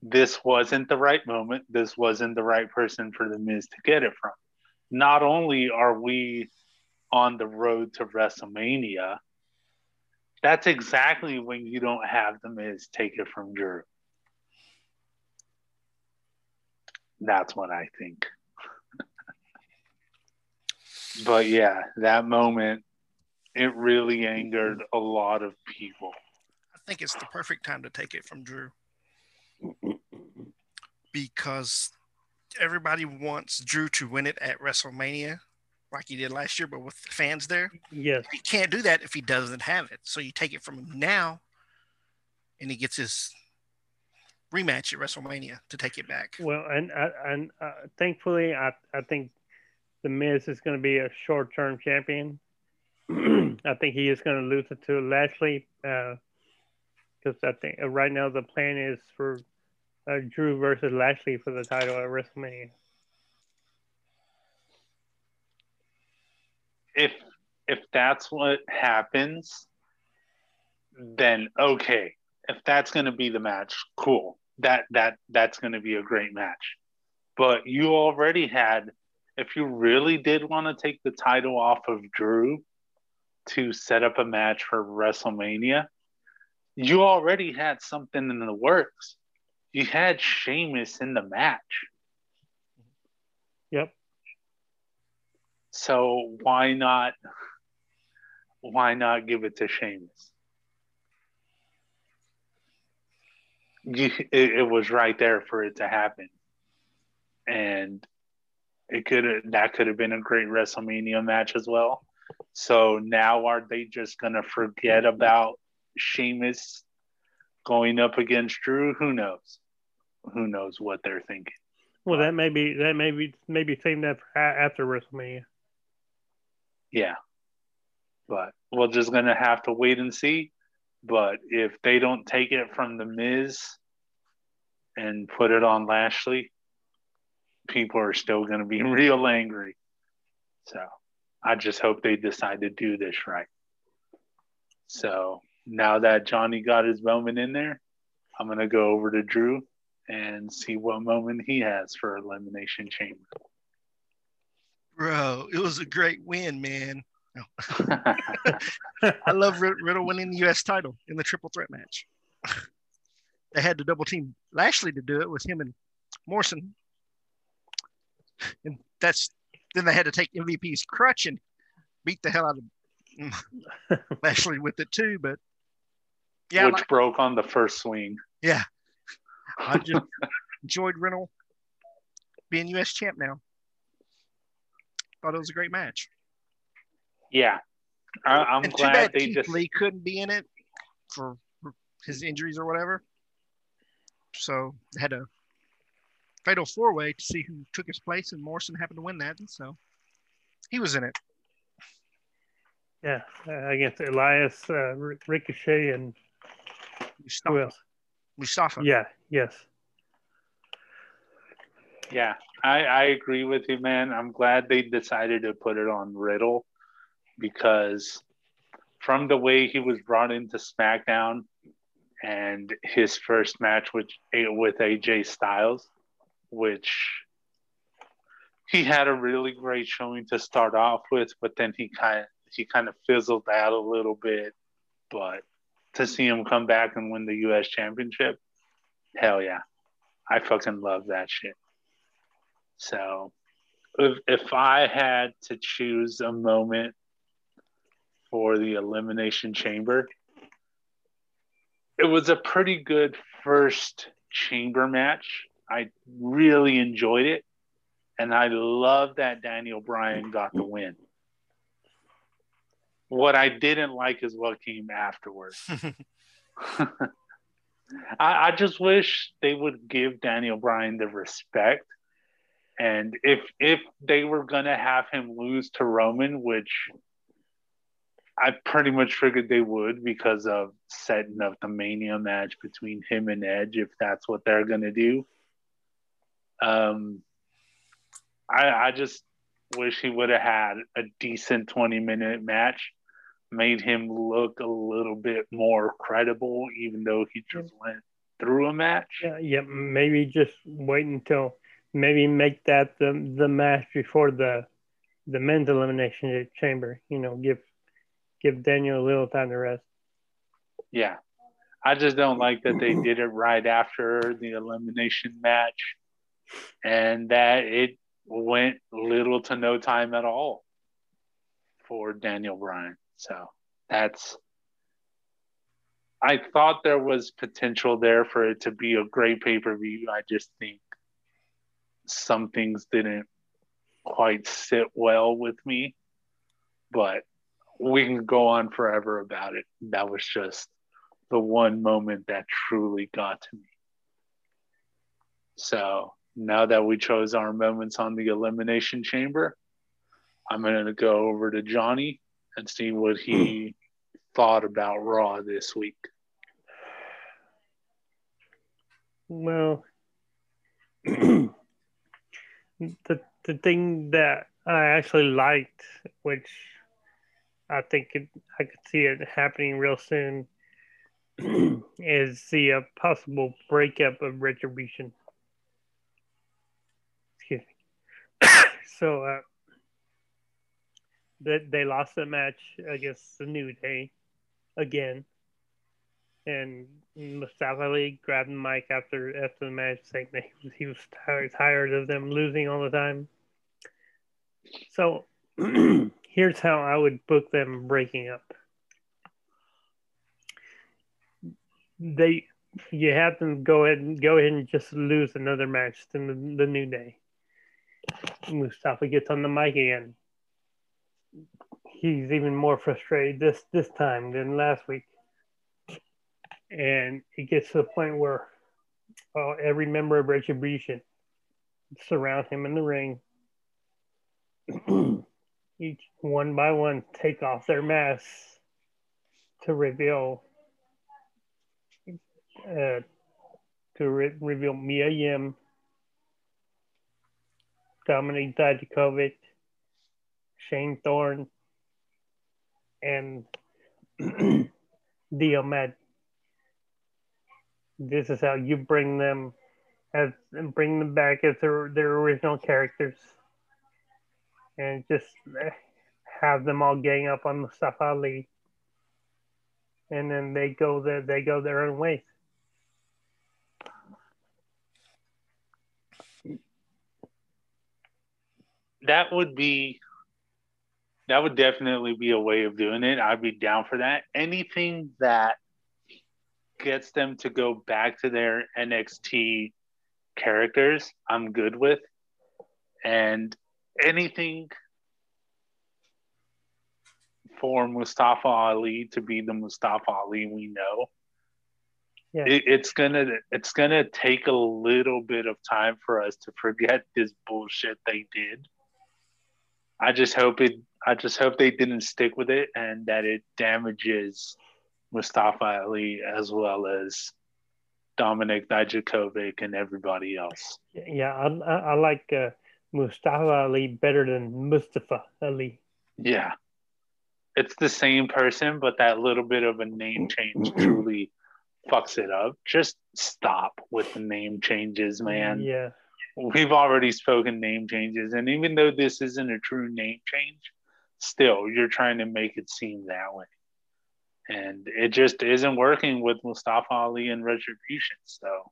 This wasn't the right moment. This wasn't the right person for The Miz to get it from. Not only are we on the road to WrestleMania, that's exactly when you don't have The Miz take it from Drew. That's what I think but yeah, that moment, it really angered a lot of people. I think it's the perfect time to take it from Drew because everybody wants Drew to win it at WrestleMania like he did last year, but with fans there. Yes. He can't do that if he doesn't have it. So you take it from him now and he gets his rematch at WrestleMania to take it back. Well, and and uh, thankfully, I I think the Miz is going to be a short term champion. I think he is going to lose it to Lashley because uh, I think uh, right now the plan is for uh, Drew versus Lashley for the title at WrestleMania. If if that's what happens, then okay. If that's going to be the match, cool. That that that's going to be a great match. But you already had if you really did want to take the title off of Drew to set up a match for WrestleMania, you already had something in the works. You had Sheamus in the match. Yep. So why not why not give it to Sheamus? You, it, it was right there for it to happen. And it could that could have been a great WrestleMania match as well. So now are they just gonna forget about Sheamus going up against Drew? Who knows? Who knows what they're thinking? Well, that may be that may be maybe same that after WrestleMania. Yeah, but we're just gonna have to wait and see. But if they don't take it from the Miz and put it on Lashley, people are still going to be real angry. So I just hope they decide to do this right. So now that Johnny got his moment in there, I'm going to go over to Drew and see what moment he has for Elimination Chamber. Bro, it was a great win, man. I love Riddle winning the U.S. title in the triple threat match. they had to double team Lashley to do it with him and Morrison and that's then they had to take MVP's crutch and beat the hell out of Lashley with it too. But yeah, which like, broke on the first swing. Yeah, I just enjoyed Riddle being U.S. champ now. Thought it was a great match. Yeah, I, am glad too bad they Keith just Lee couldn't be in it for his injuries or whatever. So had to fatal four way to see who took his place, and Morrison happened to win that, and so he was in it. Yeah, uh, against Elias, uh, Ricochet, and Mustafa. Who else? Mustafa. Yeah. Yes. Yeah, I, I agree with you, man. I'm glad they decided to put it on Riddle because from the way he was brought into SmackDown and his first match with with AJ Styles, which he had a really great showing to start off with, but then he kind of he kind of fizzled out a little bit. But to see him come back and win the U.S. Championship, hell yeah, I fucking love that shit. So, if if I had to choose a moment for the Elimination Chamber, it was a pretty good first chamber match. I really enjoyed it. And I love that Daniel Bryan got the win. What I didn't like is what came afterwards. I, I just wish they would give Daniel Bryan the respect. And if if they were gonna have him lose to Roman, which I pretty much figured they would because of setting up the Mania match between him and Edge, if that's what they're gonna do. Um, I, I just wish he would have had a decent 20 minute match, made him look a little bit more credible, even though he just went through a match. Yeah, yeah maybe just wait until maybe make that the the match before the the men's elimination chamber. You know, give give Daniel a little time to rest. Yeah. I just don't like that they did it right after the elimination match and that it went little to no time at all for Daniel Bryan. So that's I thought there was potential there for it to be a great pay per view. I just think some things didn't quite sit well with me, but we can go on forever about it. That was just the one moment that truly got to me. So now that we chose our moments on the elimination chamber, I'm going to go over to Johnny and see what he hmm. thought about Raw this week. Well, the the thing that I actually liked, which I think it, I could see it happening real soon, is the uh, possible breakup of Retribution. So uh, they, they lost the match against the New Day again. And Mustafa Ali grabbed mic after after the match, saying that he was, he was tired, tired of them losing all the time. So here's how I would book them breaking up. They, you have them go ahead and go ahead and just lose another match to the, the New Day. Mustafa gets on the mic again. He's even more frustrated this this time than last week, and it gets to the point where uh, every member of Retribution surround him in the ring. Each one by one take off their masks to reveal uh, to re- reveal Mia Yim Dominik Dijakovic, Shane Thorne, and Dio Maddin. This is how you bring them as and bring them back as their, their original characters. And just eh, have them all gang up on Mustafa Ali. And then they go their they go their own ways. That would be that would definitely be a way of doing it. I'd be down for that. Anything that gets them to go back to their NXT characters, I'm good with. And anything for Mustafa Ali to be the Mustafa Ali we know. Yeah. It, it's gonna it's gonna take a little bit of time for us to forget this bullshit they did I just hope it. I just hope they didn't stick with it and that it damages Mustafa Ali as well as Dominik Dijakovic and everybody else. Yeah, I, I like uh, Mustafa Ali better than Mustafa Ali. Yeah, it's the same person, but that little bit of a name change truly fucks it up. Just stop with the name changes, man. Yeah. We've already spoken name changes, and even though this isn't a true name change, still you're trying to make it seem that way. And it just isn't working with Mustafa Ali and Retribution. So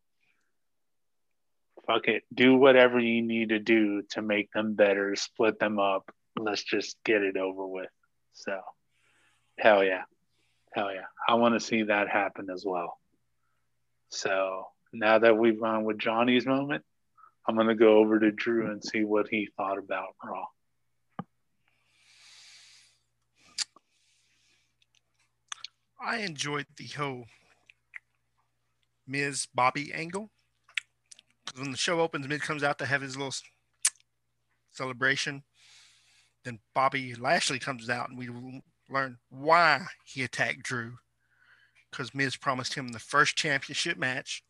fuck it. Do whatever you need to do to make them better, split them up. Let's just get it over with. So hell yeah. Hell yeah. I want to see that happen as well. So now that we've gone with Johnny's moment, I'm going to go over to Drew and see what he thought about Raw. I enjoyed the whole Miz Bobby angle. Because when the show opens, Miz comes out to have his little celebration. Then Bobby Lashley comes out, and we learn why he attacked Drew. Because Miz promised him the first championship match,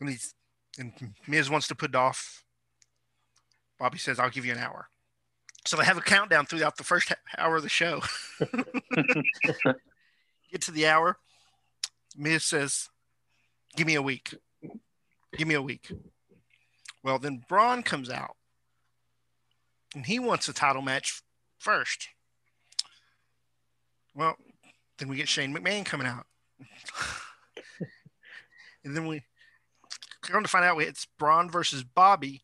and he's and Miz wants to put it off. Bobby says, "I'll give you an hour." So they have a countdown throughout the first hour of the show. Get to the hour. Miz says, Give me a week. Give me a week. Well, then Braun comes out and he wants a title match first. Well, then we get Shane McMahon coming out. and then we come to find out it's Braun versus Bobby.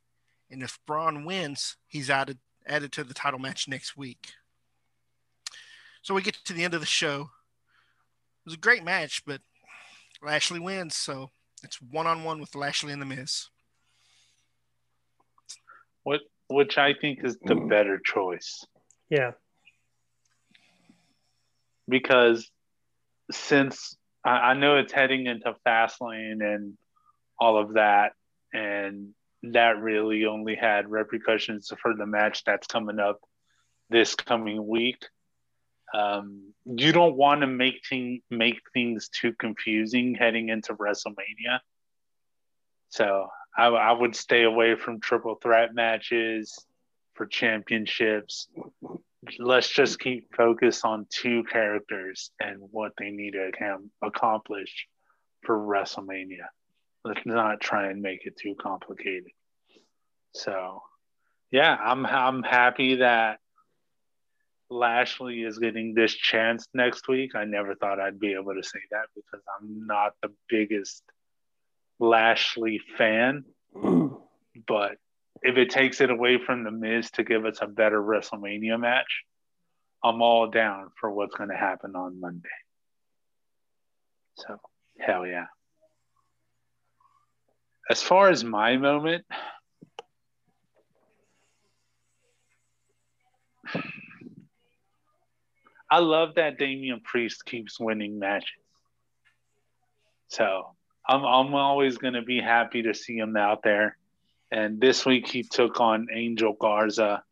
And if Braun wins, he's added added to the title match next week. So we get to the end of the show It was a great match, but Lashley wins, so it's one on one with Lashley and the Miz. What which I think is the better choice. Yeah. Because since I, I know it's heading into Fastlane and all of that, and that really only had repercussions for the match that's coming up this coming week. Um, you don't want to make thing, make things too confusing heading into WrestleMania. So I, I would stay away from triple threat matches for championships. Let's just keep focus on two characters and what they need to accomplish for WrestleMania. Let's not try and make it too complicated. So, yeah, I'm I'm happy that Lashley is getting this chance next week. I never thought I'd be able to say that because I'm not the biggest Lashley fan. but if it takes it away from The Miz to give us a better WrestleMania match, I'm all down for what's going to happen on Monday. So, hell yeah. As far as my moment, I love that Damian Priest keeps winning matches. So I'm I'm always gonna be happy to see him out there. And this week he took on Angel Garza.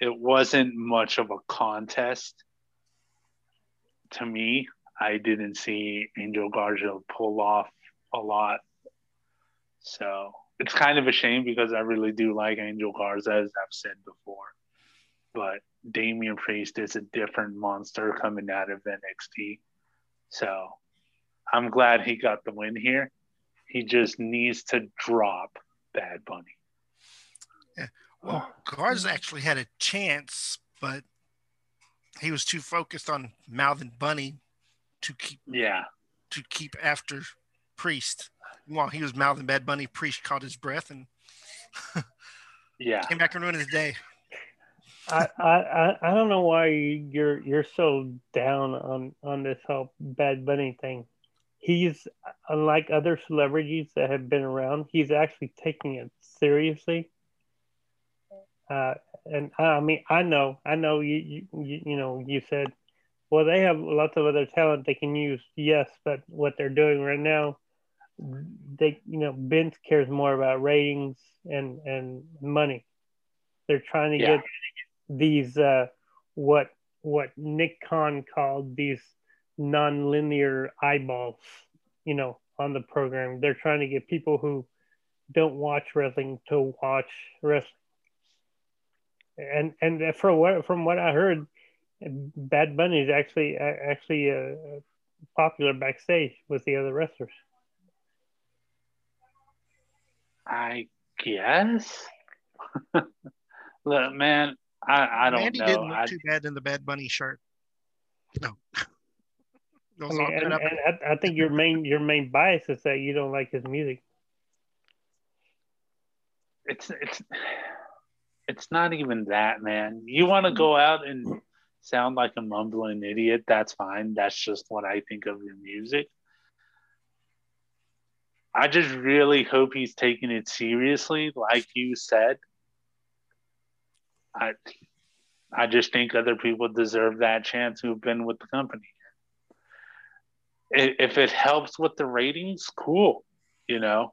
It wasn't much of a contest to me. I didn't see Angel Garza pull off a lot. So it's kind of a shame because I really do like Angel Garza, as I've said before. But Damian Priest is a different monster coming out of NXT. So I'm glad he got the win here. He just needs to drop Bad Bunny. Yeah. Well, Garza actually had a chance, but he was too focused on mouthing Bunny to keep yeah to keep after Priest. While he was mouthing Bad Bunny, Priest caught his breath and yeah came back and ruined his day. I, I I don't know why you're you're so down on on this whole Bad Bunny thing. He's unlike other celebrities that have been around. He's actually taking it seriously. Uh, and I mean, I know, I know you, you, you know, you said, well, they have lots of other talent they can use. Yes, but what they're doing right now, they, you know, Vince cares more about ratings and and money. They're trying to yeah. get these uh, what what Nick Khan called these non-linear eyeballs, you know, on the program. They're trying to get people who don't watch wrestling to watch wrestling. And and from what from what I heard, Bad Bunny is actually actually uh, popular backstage with the other wrestlers. I guess. Look, man, I, I don't Randy know. didn't look I, too bad in the Bad Bunny shirt. No. I, mean, and, and I, I think your main your main bias is that you don't like his music. it's it's it's not even that, man. You want to go out and sound like a mumbling idiot? That's fine. That's just what I think of your music. I just really hope he's taking it seriously, like you said. I I just think other people deserve that chance who've been with the company. If it helps with the ratings, cool. You know,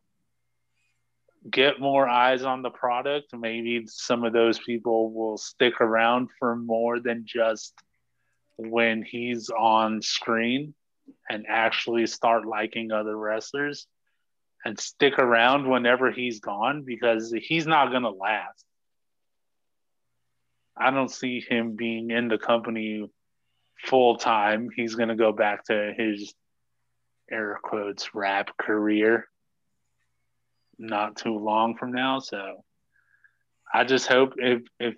get more eyes on the product. Maybe some of those people will stick around for more than just when he's on screen and actually start liking other wrestlers and stick around whenever he's gone because he's not going to last. I don't see him being in the company full time. He's going to go back to his air quotes rap career not too long from now. So I just hope if if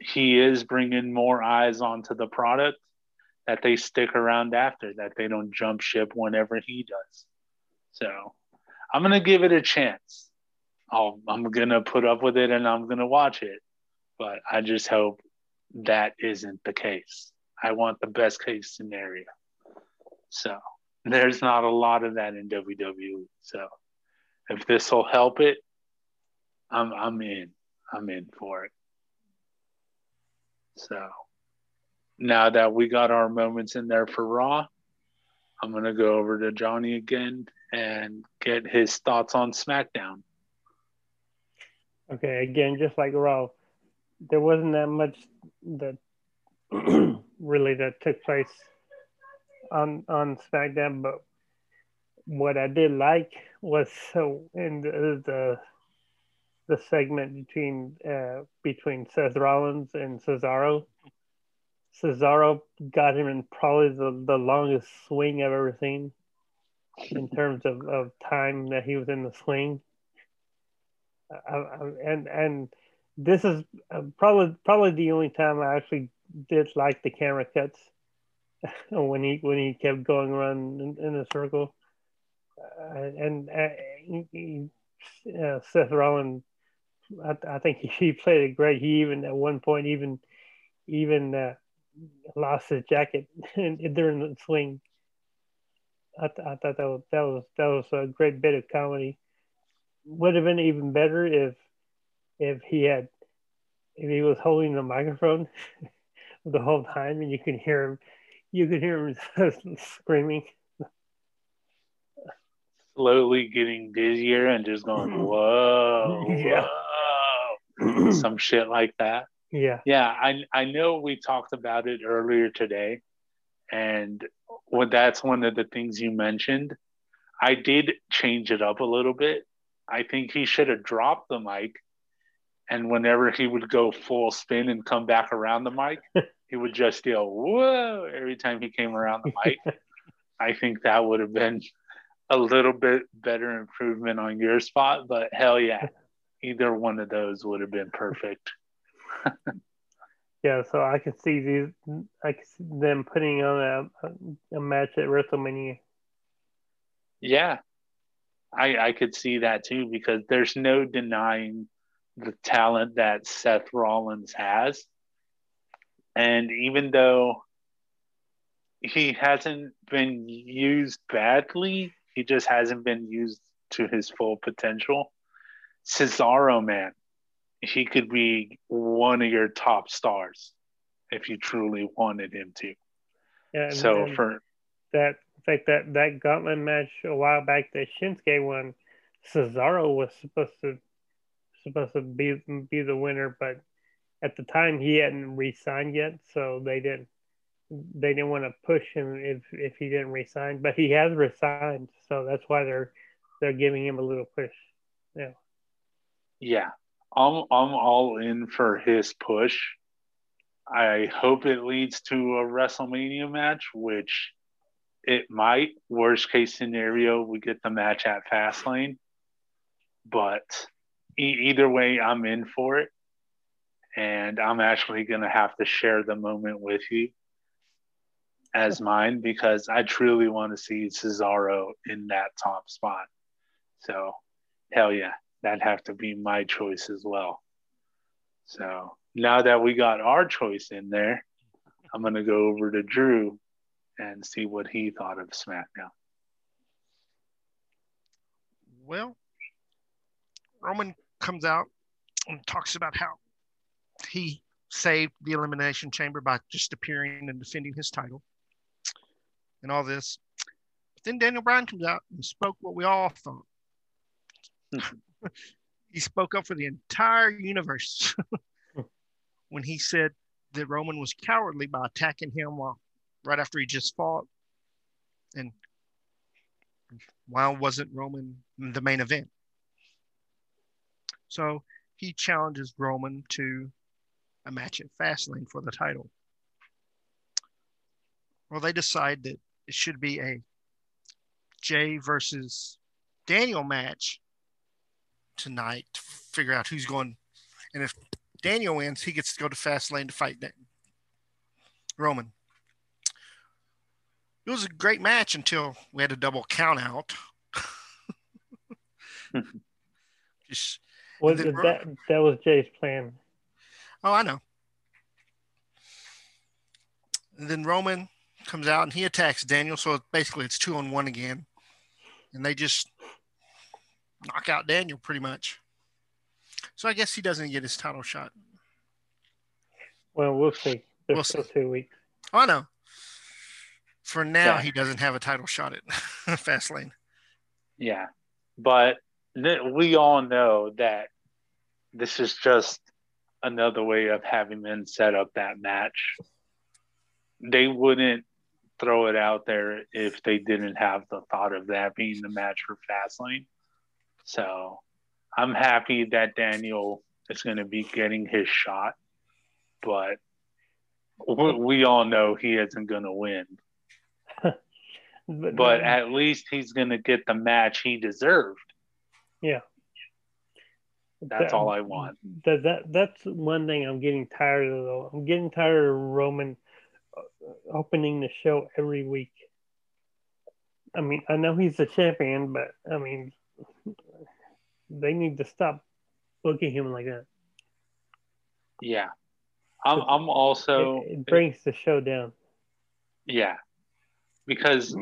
he is bringing more eyes onto the product, that they stick around after, that they don't jump ship whenever he does. So I'm gonna give it a chance. I'll, I'm gonna put up with it and I'm gonna watch it, but I just hope that isn't the case. I want the best case scenario. So there's not a lot of that in WWE. So if this will help it, I'm I'm in. I'm in for it. So now that we got our moments in there for Raw, I'm gonna go over to Johnny again and get his thoughts on SmackDown. Okay, again, just like Raw, there wasn't that much that really that took place on on SmackDown, but what I did like was so in the the, the segment between uh, between Seth Rollins and Cesaro. Cesaro got him in probably the, the longest swing I've ever seen in terms of, of time that he was in the swing. I, I, and and this is uh, probably probably the only time I actually did like the camera cuts when he when he kept going around in, in a circle. Uh, and uh, uh, Seth Rollins, I, I think he, he played it great. He even at one point even even uh, lost his jacket during the swing. I, th- I thought that was that was that was a great bit of comedy. Would have been even better if if he had if he was holding the microphone the whole time and you can hear him you could hear him screaming Slowly getting dizzier and just going, whoa, Yeah. whoa, some shit like that. yeah Yeah, I I know we talked about it earlier today, and what that's one of the things you mentioned. I did change it up a little bit. I think he should have dropped the mic, and whenever he would go full spin and come back around the mic, he would just yell "whoa" every time he came around the mic. I think that would have been a little bit better improvement on your spot, but hell yeah, either one of those would have been perfect. Yeah so I can see these I can see them putting on a, a match at WrestleMania. Yeah, I I could see that too because there's no denying the talent that Seth Rollins has, and even though he hasn't been used badly, he just hasn't been used to his full potential. Cesaro, man, he could be one of your top stars if you truly wanted him to. yeah, so for that in fact that that gauntlet match a while back that Shinsuke won Cesaro was supposed to supposed to be be the winner but at the time he hadn't re-signed yet so they didn't they didn't want to push him if if he didn't resign, but he has resigned, so that's why they're they're giving him a little push. Yeah, yeah, I'm I'm all in for his push. I hope it leads to a WrestleMania match, which it might. Worst case scenario we get the match at Fastlane, but e- either way I'm in for it, and I'm actually gonna have to share the moment with you as mine because I truly want to see Cesaro in that top spot. So, hell yeah, that'd have to be my choice as well. So now that we got our choice in there, I'm gonna go over to Drew and see what he thought of SmackDown. Well, Roman comes out and talks about how he saved the Elimination Chamber by just appearing and defending his title and all this. But then Daniel Bryan comes out and spoke what we all thought. Hmm. he spoke up for the entire universe when he said that Roman was cowardly by attacking him while right after he just fought. And why wasn't Roman the main event? So he challenges Roman to a match at Fastlane for the title. Well, they decide that it should be a Jay versus Daniel match tonight to figure out who's going. And if Daniel wins, he gets to go to Fastlane to fight Roman. It was a great match until we had a double count out. Just was it that that was Jay's plan? Oh, I know. And then Roman comes out and he attacks Daniel. So basically, it's two on one again, and they just knock out Daniel pretty much. So I guess he doesn't get his title shot. Well, we'll see. There's we'll still see. two weeks. Oh, I know. For now, yeah. he doesn't have a title shot at Fastlane. Yeah, but we all know that this is just another way of having them set up that match. They wouldn't throw it out there if they didn't have the thought of that being the match for Fastlane. So I'm happy that Daniel is going to be getting his shot, but we all know he isn't going to win. but, but at least he's going to get the match he deserved. Yeah. That's that, all I want. That, that that's one thing I'm getting tired of. Though. I'm getting tired of Roman uh, opening the show every week. I mean, I know he's the champion, but I mean, they need to stop booking him like that. Yeah, I'm. I'm also. It, it brings the show down. Yeah, because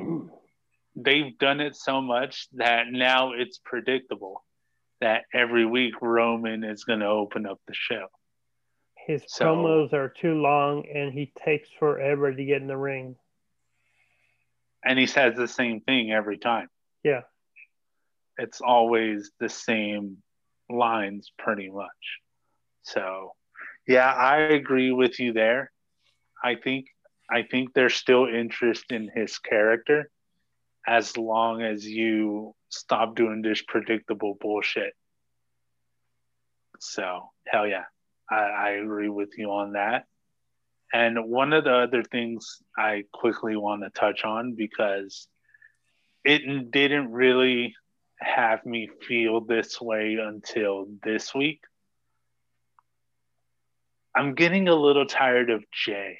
they've done it so much that now it's predictable that every week Roman is going to open up the show. His so, promos are too long and he takes forever to get in the ring. And he says the same thing every time. Yeah. It's always the same lines pretty much. So, yeah, I agree with you there. I think I think there's still interest in his character as long as you stop doing this predictable bullshit. So, hell yeah. I, I agree with you on that. And one of the other things I quickly want to touch on because it didn't really have me feel this way until this week. I'm getting a little tired of Jay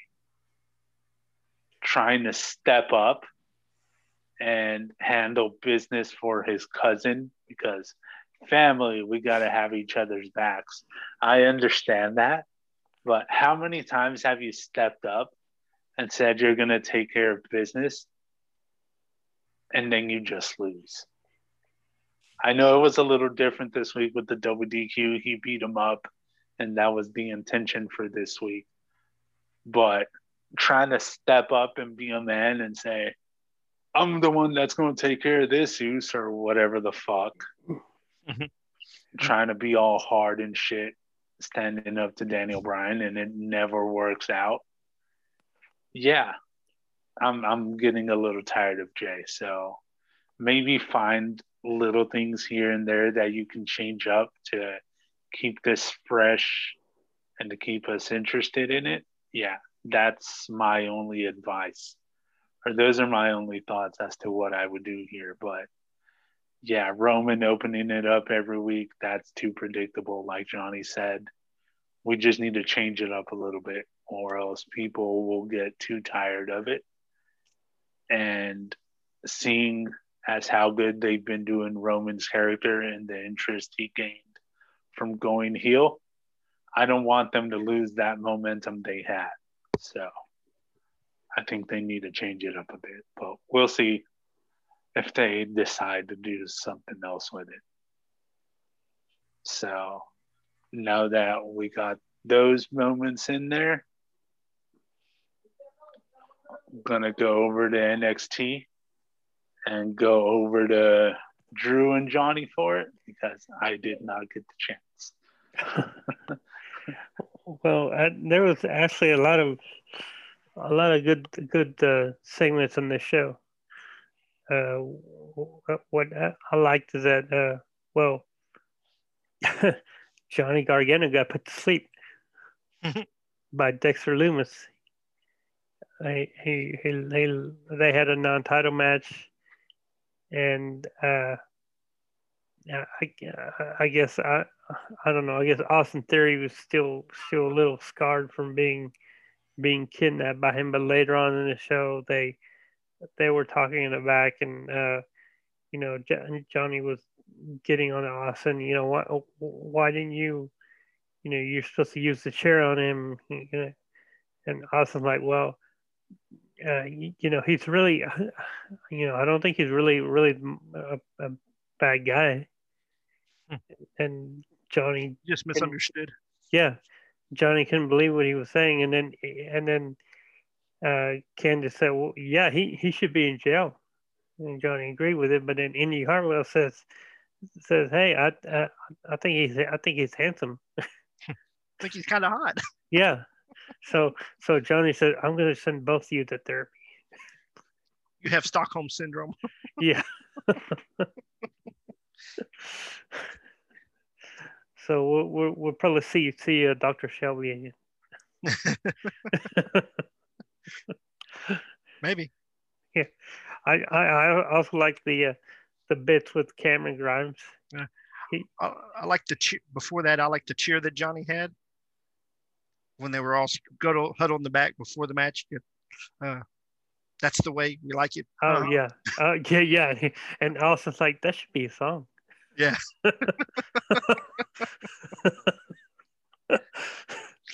trying to step up and handle business for his cousin because family, we got to have each other's backs. I understand that. But how many times have you stepped up and said you're going to take care of business and then you just lose? I know it was a little different this week with the WDQ. He beat him up, and that was the intention for this week. But trying to step up and be a man and say, I'm the one that's going to take care of this use or whatever the fuck. Mm-hmm. Trying to be all hard and shit, standing up to Daniel Bryan, and it never works out. Yeah, I'm I'm getting a little tired of Jay. So maybe find little things here and there that you can change up to keep this fresh and to keep us interested in it. Yeah, that's my only advice or those are my only thoughts as to what I would do here. But yeah, Roman opening it up every week, that's too predictable, like Johnny said. We just need to change it up a little bit, or else people will get too tired of it. And seeing as how good they've been doing Roman's character and the interest he gained from going heel, I don't want them to lose that momentum they had. So I think they need to change it up a bit, but we'll see if they decide to do something else with it. So now that we got those moments in there, I'm gonna go over to NXT and go over to Drew and Johnny for it because I did not get the chance. well, uh, there was actually a lot of a lot of good good uh, segments on this show. Uh, what I liked is that uh, well, Johnny Gargano got put to sleep by Dexter Lumis. He, he, he, he, they had a non-title match, and uh, I, I guess I, I don't know. I guess Austin Theory was still still a little scarred from being being kidnapped by him. But later on in the show, they they were talking in the back, and uh, you know Johnny was getting on Austin. You know why why didn't you? You know you're supposed to use the chair on him. And Austin's like, well, uh, you, know he's really, you know I don't think he's really really a, a bad guy. Hmm. And Johnny just misunderstood. yeah, Johnny couldn't believe what he was saying, and then and then uh, Candice said, "Well, yeah, he he should be in jail." And Johnny agreed with it, but then Indi Hartwell says says, "Hey, I I, I think he's I think he's handsome. I think he's kind of hot." yeah. So so Johnny said, "I'm going to send both of you to therapy." You have Stockholm syndrome. yeah. So we'll, we'll, we'll probably see see uh, Dr. Shelby again. Maybe. Yeah, I, I I also like the uh, the bits with Cameron Grimes. Yeah. He, I, I like the cheer before that. I like the cheer that Johnny had when they were all huddled huddled in the back before the match. Uh, that's the way we like it. Oh uh, yeah, uh, yeah, yeah. And also, like that should be a song. Yeah.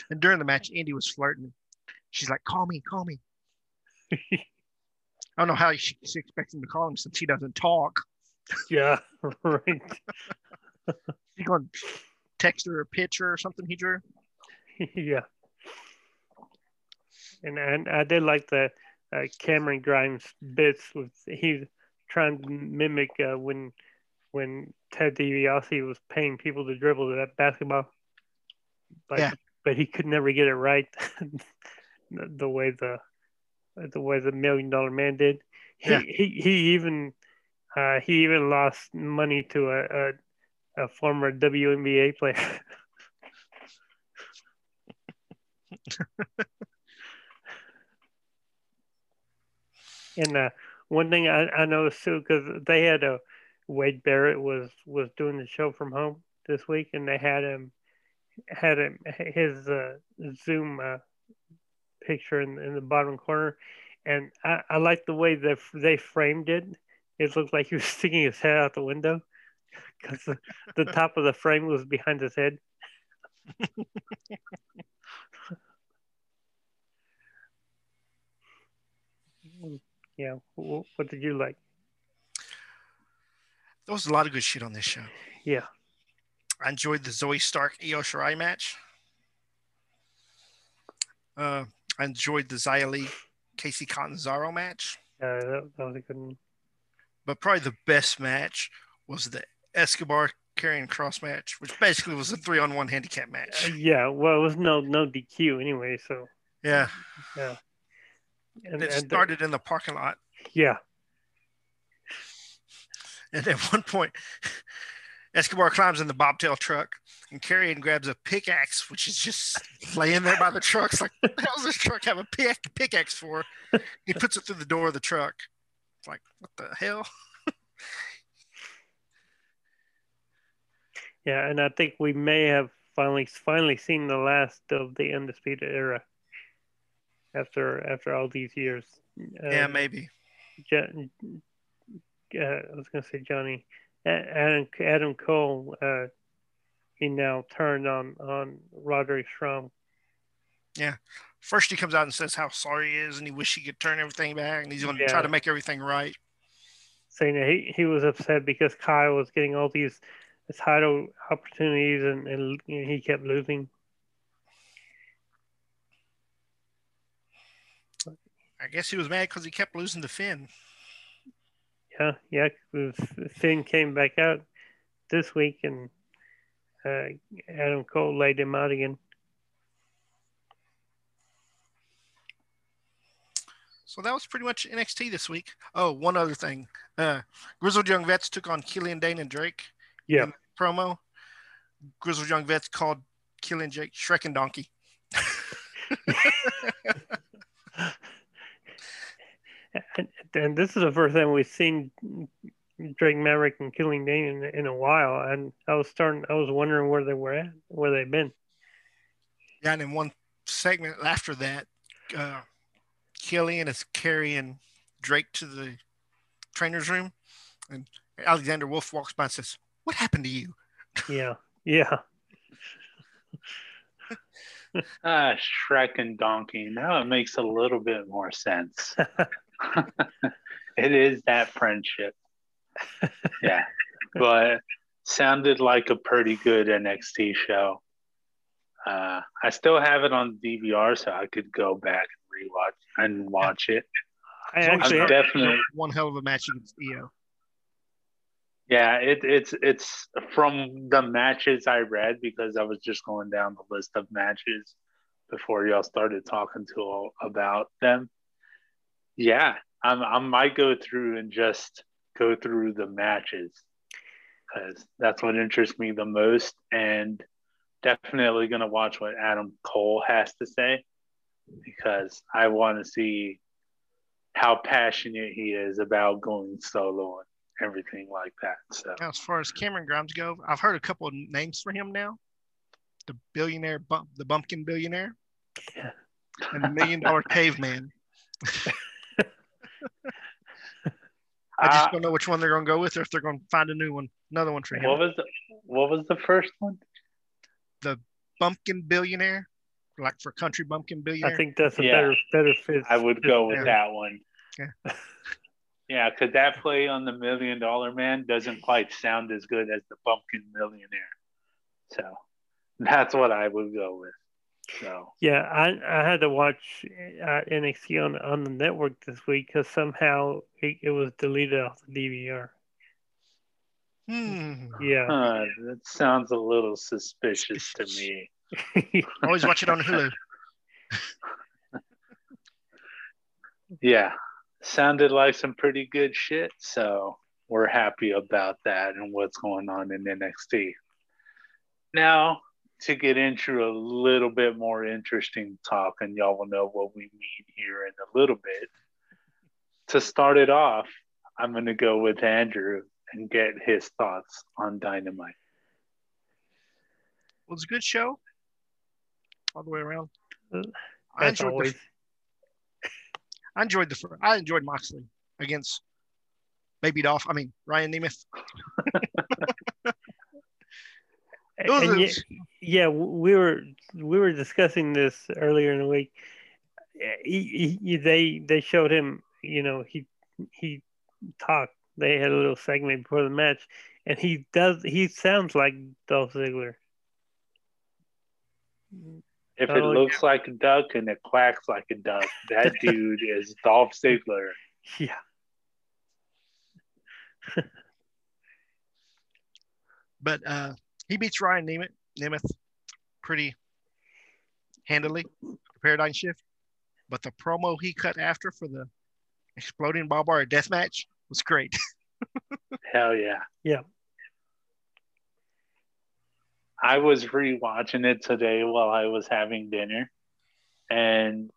and during the match, Indi was flirting. She's like, "Call me, call me." I don't know how she, she expects him to call him since he doesn't talk. Yeah, right. He's going to text her a picture or something he drew. yeah. And and I did like the uh, Cameron Grimes bits with he trying to mimic uh, when when Ted DiBiase was paying people to dribble that basketball, but yeah. but he could never get it right the way the the way the Million Dollar Man did. He yeah. he, he even uh, he even lost money to a, a, a former WNBA player. and uh, one thing I, I noticed too, because they had a Wade Barrett was was doing the show from home this week, and they had him had him his uh, Zoom uh, picture in, in the bottom corner, and I, I like the way that they framed it. It looked like he was sticking his head out the window because the, the top of the frame was behind his head. yeah, what did you like? There was a lot of good shit on this show. Yeah. I enjoyed the Zoey Stark Io Shirai match. Uh, I enjoyed the Xia Li Kacy Catanzaro match. Yeah, that, that was a good one. But probably the best match was the Escobar Karrion Kross match, which basically was a three on one handicap match. Uh, yeah, well, it was no no DQ anyway, so yeah, yeah. And, it and started the, in the parking lot. Yeah, and at one point, Escobar climbs in the bobtail truck, and Karrion grabs a pickaxe, which is just laying there by the truck. It's like, what the hell does this truck have a pick, pickaxe for? He puts it through the door of the truck. It's like, what the hell? Yeah, and I think we may have finally finally seen the last of the undisputed era after after all these years. yeah, Uh, maybe. Jo- uh, I was gonna say Johnny Adam Adam Cole. Uh, he now turned on on Roderick Strong. First, he comes out and says how sorry he is, and he wish he could turn everything back, and he's going to Yeah. try to make everything right. saying that he, he was upset because Kyle was getting all these title opportunities and, and he kept losing. I guess he was mad because he kept losing to Finn. Yeah, yeah. Finn came back out this week and uh, Adam Cole laid him out again. So that was pretty much NXT this week. Oh, one other thing. Uh, Grizzled Young Vets took on Killian Dain and Drake. Yeah. promo. Grizzled Young Vets called Killian Jake Shrek and Donkey. And, and this is the first time we've seen Drake Maverick and Killian Dain in, in a while. And I was starting, I was wondering where they were at, where they've been. Yeah, and in one segment after that, uh, Killian is carrying Drake to the trainer's room, and Alexander Wolfe walks by and says, "What happened to you?" Yeah, yeah. Ah, Shrek and Donkey. Now it makes a little bit more sense. it is that friendship. Yeah. But sounded like a pretty good NXT show. Uh, I still have it on DVR, so I could go back and rewatch and watch it. I actually, I'm definitely one hell of a match against Io. Yeah, it, it's it's from the matches I read because I was just going down the list of matches before y'all started talking to all about them. Yeah, I'm, I might go through and just go through the matches because that's what interests me the most, and definitely gonna watch what Adam Cole has to say because I want to see how passionate he is about going solo and everything like that. So Now, as far as Cameron Grimes go, I've heard a couple of names for him now. The billionaire, bump, the bumpkin billionaire, Yeah. and the million dollar caveman. I just Uh, don't know which one they're going to go with, or if they're going to find a new one, another one for him. what was the what was the first one? The Bumpkin billionaire, like for country bumpkin billionaire. I think that's a Yeah. better better fit. I would go with Yeah. that one. Yeah. Yeah, because that play on the Million Dollar Man doesn't quite sound as good as the Bumpkin Millionaire. So that's what I would go with. So Yeah, I I had to watch uh, NXT on on the network this week because somehow it, it was deleted off the DVR. Hmm. Yeah, uh, that sounds a little suspicious to me. Always watch it on Hulu. Yeah, sounded like some pretty good shit. So we're happy about that and what's going on in NXT. Now, to get into a little bit more interesting talk, and y'all will know what we mean here in a little bit. To start it off, I'm going to go with Andrew and get his thoughts on Dynamite. It was a good show, all the way around. I enjoyed always. the. I enjoyed the. fir- I enjoyed Moxley against Baby Dolph. I mean Ryan Nemeth. It was And a- yeah, yeah, we were we were discussing this earlier in the week. He, he, they they showed him, you know, he he talked. They had a little segment before the match, and he does. He sounds like Dolph Ziggler. If it Oh, looks like a duck and it quacks like a duck, that dude is Dolph Ziggler. Yeah, But uh, he beats Ryan Nemeth, Nemeth pretty handily, paradigm shift. But the promo he cut after for the exploding barbed wire death match was great. Hell yeah. yeah. I was rewatching it today while I was having dinner, and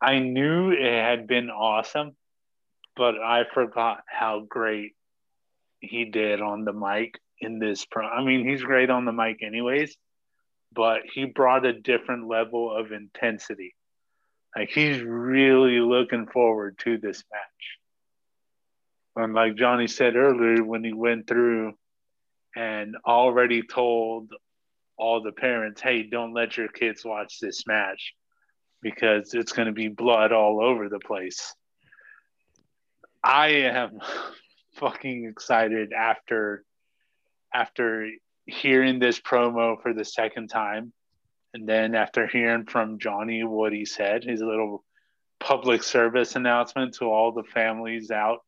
I knew it had been awesome, but I forgot how great he did on the mic in this pro. I mean, he's great on the mic, anyways, but he brought a different level of intensity. Like he's really looking forward to this match. And like Johnny said earlier, when he went through and already told all the parents, hey, don't let your kids watch this match because it's going to be blood all over the place. I am fucking excited after after hearing this promo for the second time and then after hearing from Johnny what he said, his little public service announcement to all the families out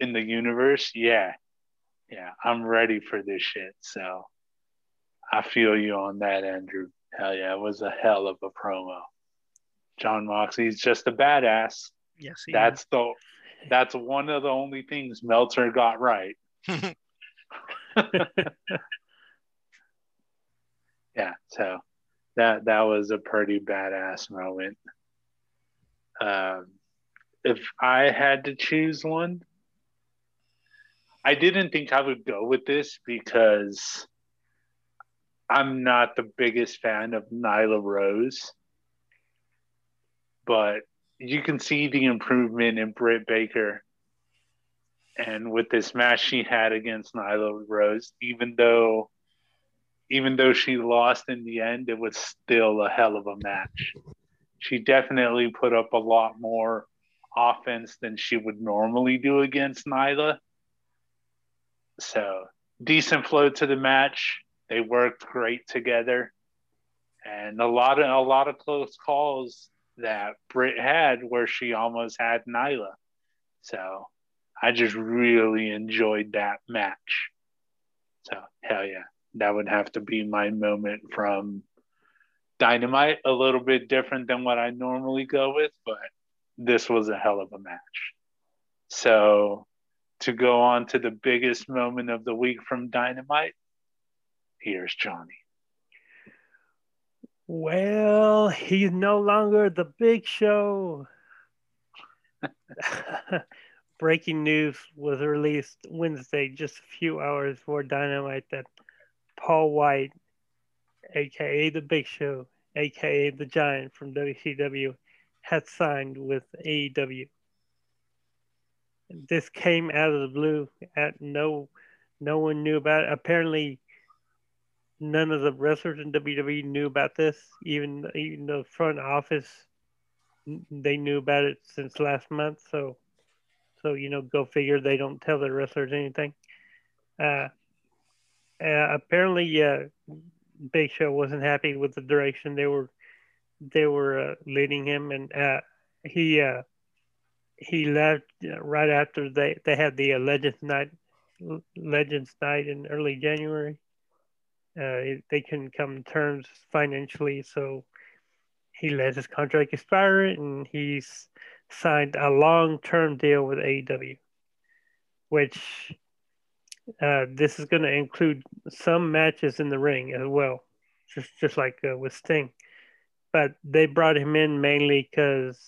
in the universe, yeah. Yeah, I'm ready for this shit. So I feel you on that, Andrew. Hell yeah, it was a hell of a promo. Jon Moxley's just a badass. Yes, that's is. the that's one of the only things Meltzer got right. yeah, so that that was a pretty badass moment. Um, if I had to choose one, I didn't think I would go with this because I'm not the biggest fan of Nyla Rose, but you can see the improvement in Britt Baker. And with this match she had against Nyla Rose, even though even though she lost in the end, it was still a hell of a match. She definitely put up a lot more offense than she would normally do against Nyla. So decent flow to the match. They worked great together, and a lot of a lot of close calls that Britt had where she almost had Nyla. So I just really enjoyed that match. So hell yeah that would have to be my moment from Dynamite. A little bit different than what I normally go with, but this was a hell of a match. So to go on to the biggest moment of the week from Dynamite, here's Johnny. Well, he's no longer the big show. Breaking news was released Wednesday, just a few hours before Dynamite, that Paul White, aka The Big Show, aka The Giant from WCW, had signed with AEW. This came out of the blue. At no, no one knew about it. Apparently, none of the wrestlers in WWE knew about this. Even even the front office, they knew about it since last month. So, so you know, go figure. They don't tell the wrestlers anything. Uh, uh, apparently, uh, Big Show wasn't happy with the direction they were they were uh, leading him, and uh, he uh, he left uh, right after they they had the Legends night Legends night in early January. Uh, they couldn't come to terms financially, so he let his contract expire, and he's signed a long term deal with AEW, which uh, this is going to include some matches in the ring as well, just just like uh, with Sting. But they brought him in mainly because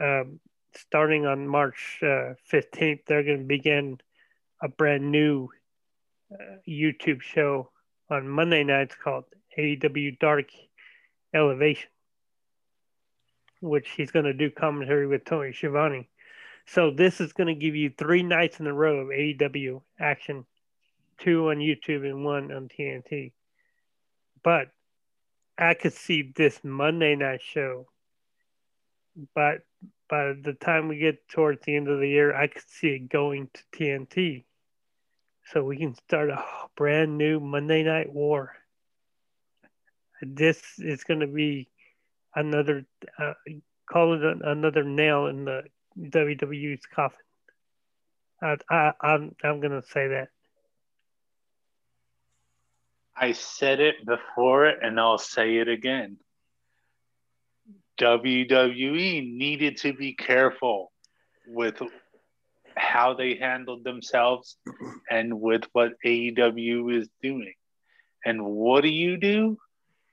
um, starting on March uh, fifteenth, they're going to begin a brand new uh, YouTube show on Monday nights called AEW Dark Elevation, which he's going to do commentary with Tony Schiavone. So this is going to give you three nights in a row of AEW action, two on YouTube and one on TNT. But I could see this Monday night show. But by the time we get towards the end of the year, I could see it going to TNT. So we can start a brand new Monday Night War. This is going to be another, uh, call it another nail in the WWE's coffin. I, I, I'm I'm gonna say that. I said it before, and I'll say it again. WWE needed to be careful with how they handled themselves and with what AEW is doing. And what do you do?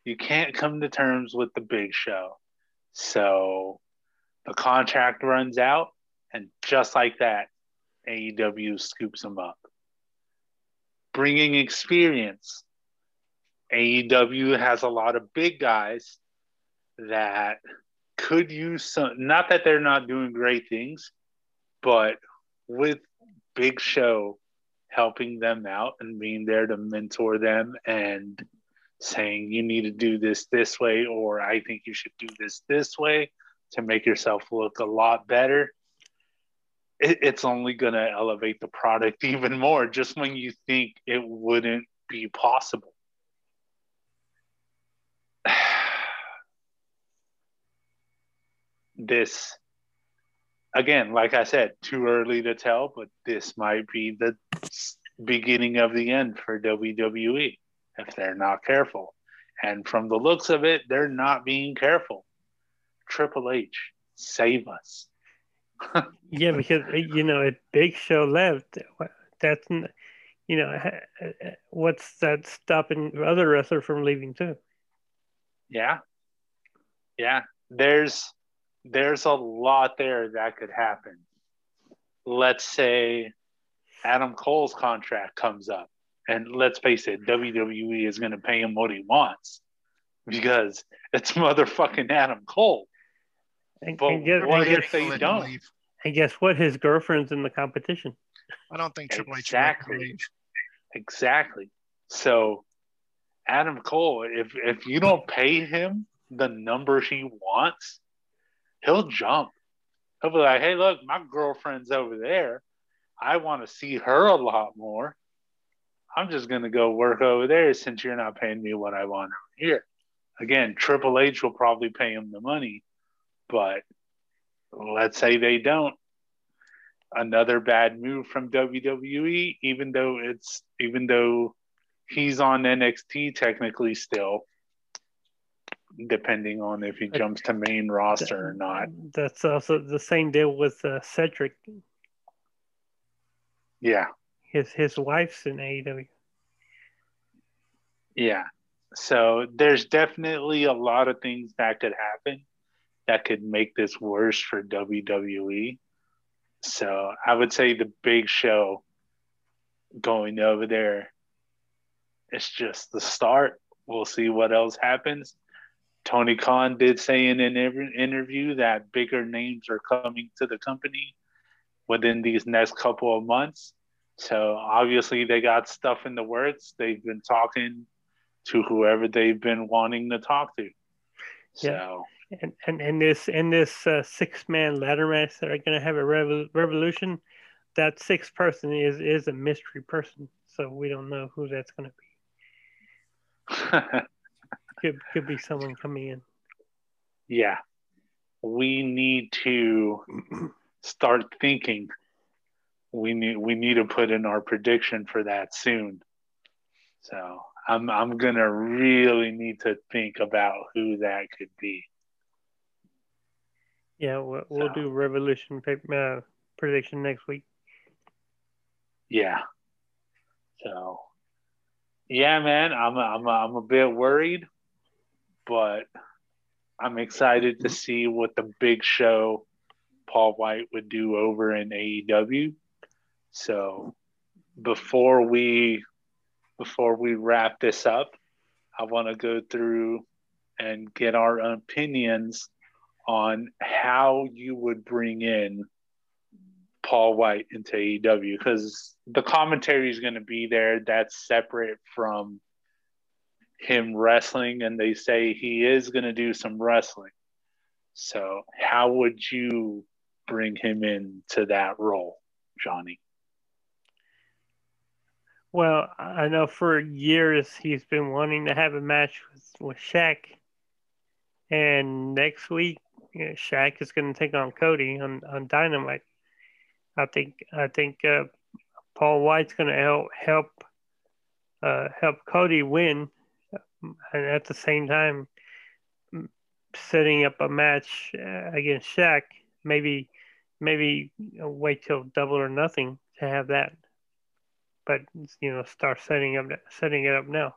You can't come to terms with the big show. So the contract runs out, and just like that, AEW scoops them up. Bringing experience. AEW has a lot of big guys that could use some, not that they're not doing great things, but with Big Show helping them out and being there to mentor them and saying you need to do this this way or I think you should do this this way to make yourself look a lot better. It, it's only going to elevate the product even more just when you think it wouldn't be possible. this again, like I said, too early to tell, but this might be the beginning of the end for WWE if they're not careful. And from the looks of it, they're not being careful. Triple H, save us. yeah, because you know, if Big Show left, that's you know, what's that stopping other wrestler from leaving too? Yeah, yeah. There's there's a lot there that could happen. Let's say Adam Cole's contract comes up, and let's face it, WWE is going to pay him what he wants mm-hmm. because it's motherfucking Adam Cole. And, but and guess, what if they don't? And guess what? His girlfriend's in the competition. I don't think Triple H exactly. Exactly. So, Adam Cole, if if you don't pay him the number he wants, he'll jump. He'll be like, hey, look, my girlfriend's over there. I want to see her a lot more. I'm just going to go work over there since you're not paying me what I want over here. Again, Triple H will probably pay him the money, but let's say they don't. Another bad move from WWE, even though it's even though he's on NXT technically still, depending on if he jumps to main roster or not. That's also the same deal with uh, Cedric. Yeah. His his wife's in AEW. Yeah. So there's definitely a lot of things that could happen that could make this worse for WWE. So I would say the big show going over there it's just the start. We'll see what else happens. Tony Khan did say in an interview that bigger names are coming to the company within these next couple of months. So obviously they got stuff in the works. They've been talking to whoever they've been wanting to talk to. So yeah. and and in this in this uh, six man ladder match that are going to have a rev- revolution, that sixth person is is a mystery person. So we don't know who that's going to be. could could be someone coming in. Yeah, we need to start thinking. We need we need to put in our prediction for that soon. So I'm I'm gonna really need to think about who that could be. Yeah, we'll, we'll do revolution uh, prediction next week. Yeah. So, yeah, man, I'm I'm I'm a bit worried but I'm excited to see what the big show Paul White would do over in AEW. So before we before we wrap this up, I want to go through and get our opinions on how you would bring in Paul White into AEW because the commentary is going to be there. That's separate from him wrestling and they say he is going to do some wrestling. So, how would you bring him into that role, Johnny? Well, I know for years he's been wanting to have a match with, with Shaq. And next week, you know, Shaq is going to take on Cody on, on Dynamite. I think I think uh, Paul White's going to help help uh, help Cody win and at the same time setting up a match uh, against Shaq, maybe maybe wait till double or nothing to have that but you know, start setting up setting it up now.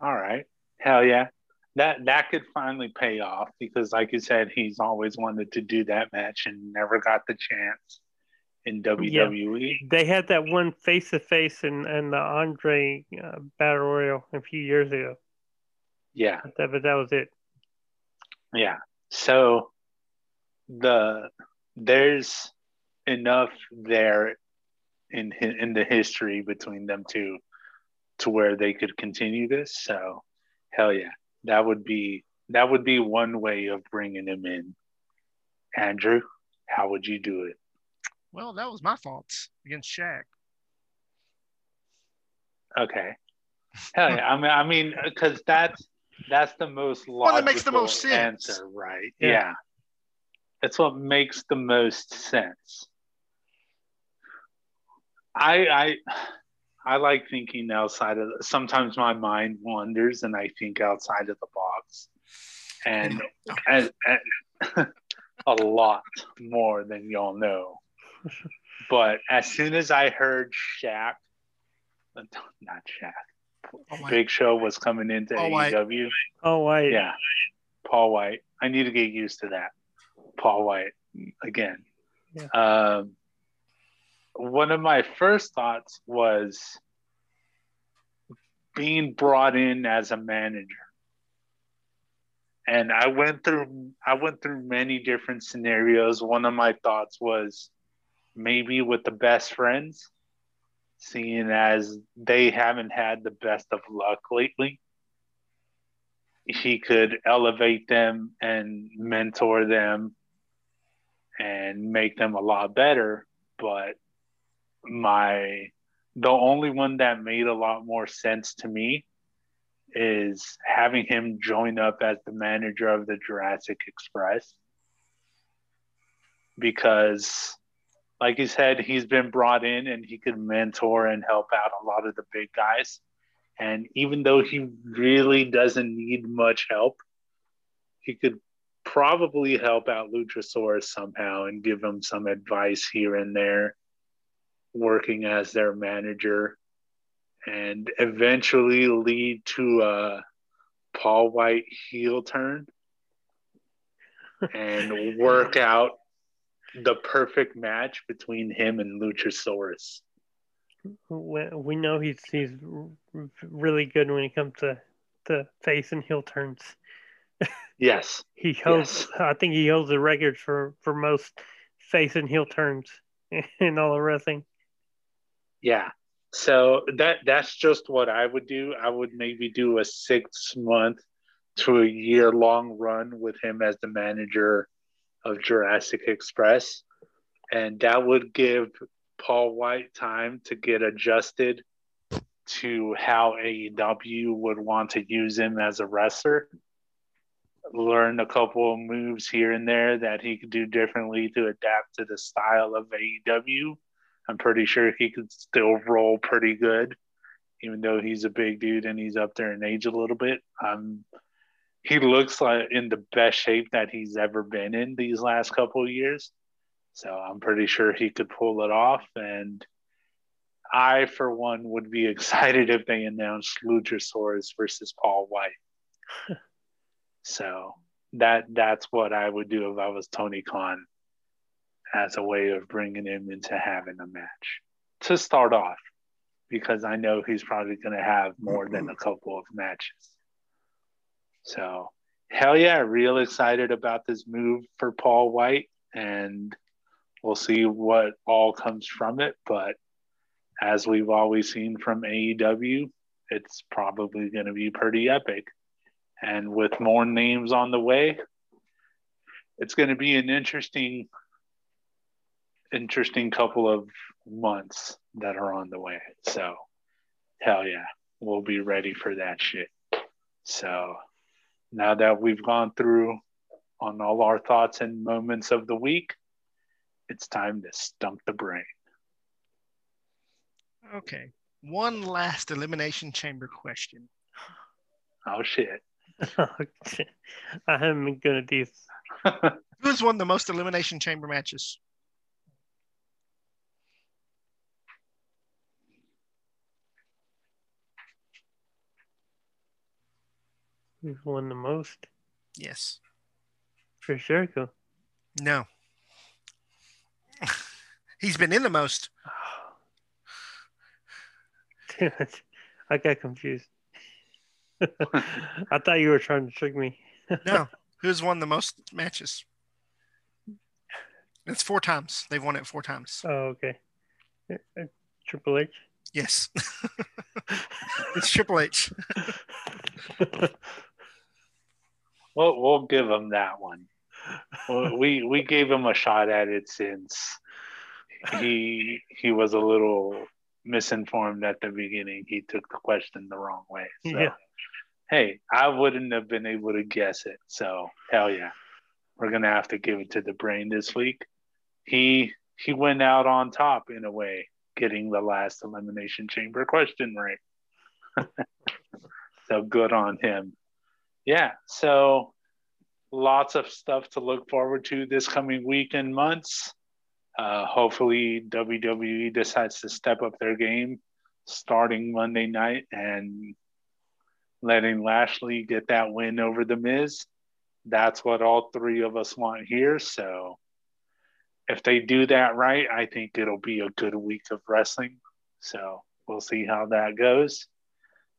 All right, hell yeah, that that could finally pay off because, like you said, he's always wanted to do that match and never got the chance in WWE. Yeah. They had that one face to face in in the Andre uh, Battle Royal a few years ago. Yeah, that, but that was it. Yeah. So the there's enough there in in the history between them two to where they could continue this. So hell yeah, that would be that would be one way of bringing him in. Andrew, how would you do it? Well, that was my thoughts against Shaq. Okay. Hell yeah. I mean, I mean, because that's that's the most logical Well, that makes the most sense. answer, right? Yeah. Yeah. It's what makes the most sense. I I I like thinking outside of. Sometimes my mind wanders, and I think outside of the box, and and, and a lot more than y'all know. But as soon as I heard Shaq, not Shaq, Oh Big Show was coming into Paul White. AEW. Oh wait. Yeah, Paul White. I need to get used to that. Paul White again. Yeah. Um, one of my first thoughts was being brought in as a manager. And I went through I went through many different scenarios. One of my thoughts was maybe with the best friends, seeing as they haven't had the best of luck lately he could elevate them and mentor them and make them a lot better but my the only one that made a lot more sense to me is having him join up as the manager of the Jurassic Express. Because like you said he's been brought in and he could mentor and help out a lot of the big guys. And even though he really doesn't need much help, he could probably help out Luchasaurus somehow and give him some advice here and there, working as their manager, and eventually lead to a Paul White heel turn and work out the perfect match between him and Luchasaurus. We, we know he's he's really good when it comes to the face and heel turns. Yes. He holds. I think he holds the record for for most face and heel turns in all of wrestling. Yeah. So that that's just what I would do. I would maybe do a six month to a year long run with him as the manager of Jurassic Express. And that would give Paul White time to get adjusted to how AEW would want to use him as a wrestler. Learn a couple of moves here and there that he could do differently to adapt to the style of AEW. I'm pretty sure he could still roll pretty good, even though he's a big dude and he's up there in age a little bit. Um, he looks like in the best shape that he's ever been in these last couple of years. So I'm pretty sure he could pull it off. And I, for one, would be excited if they announced Luchasaurus versus Paul White. so that that's what I would do if I was Tony Khan as a way of bringing him into having a match to start off, because I know he's probably going to have more than a mm-hmm. couple of matches. So, hell yeah, real excited about this move for Paul White, and we'll see what all comes from it. But as we've always seen from AEW, it's probably going to be pretty epic. And with more names on the way, it's going to be an interesting, interesting couple of months that are on the way. So, hell yeah, we'll be ready for that shit. So, now that we've gone through on all our thoughts and moments of the week, it's time to stump the brain. Okay. One last elimination chamber question. Oh shit. I haven't been good at these. Who's won the most elimination chamber matches? Who's won the most? Yes. Chris Jericho. No. He's been in the most. Damn it. I got confused. I thought you were trying to trick me. No. Who's won the most matches? It's four times. They've won it four times. Oh, okay. Triple H. Yes. it's Triple H. We'll we'll give him that one. We we gave him a shot at it since he he was a little misinformed at the beginning. He took the question the wrong way. So, Yeah. hey, I wouldn't have been able to guess it. So hell yeah, we're gonna have to give it to the brain this week. He he went out on top in a way, getting the last elimination chamber question right. so good on him. Yeah. So lots of stuff to look forward to this coming week and months. Uh, hopefully, WWE decides to step up their game starting Monday night and letting Lashley get that win over The Miz. That's what all three of us want here. So, if they do that right, I think it'll be a good week of wrestling. So, we'll see how that goes.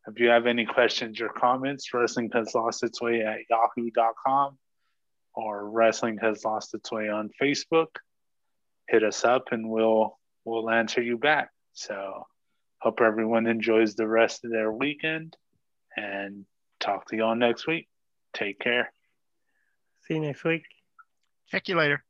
If you have any questions or comments, Wrestling Has Lost Its Way at yahoo.com or Wrestling Has Lost Its Way on Facebook. Hit us up and we'll we'll answer you back. So hope everyone enjoys the rest of their weekend and talk to you all next week. Take care. See you next week. Check you later.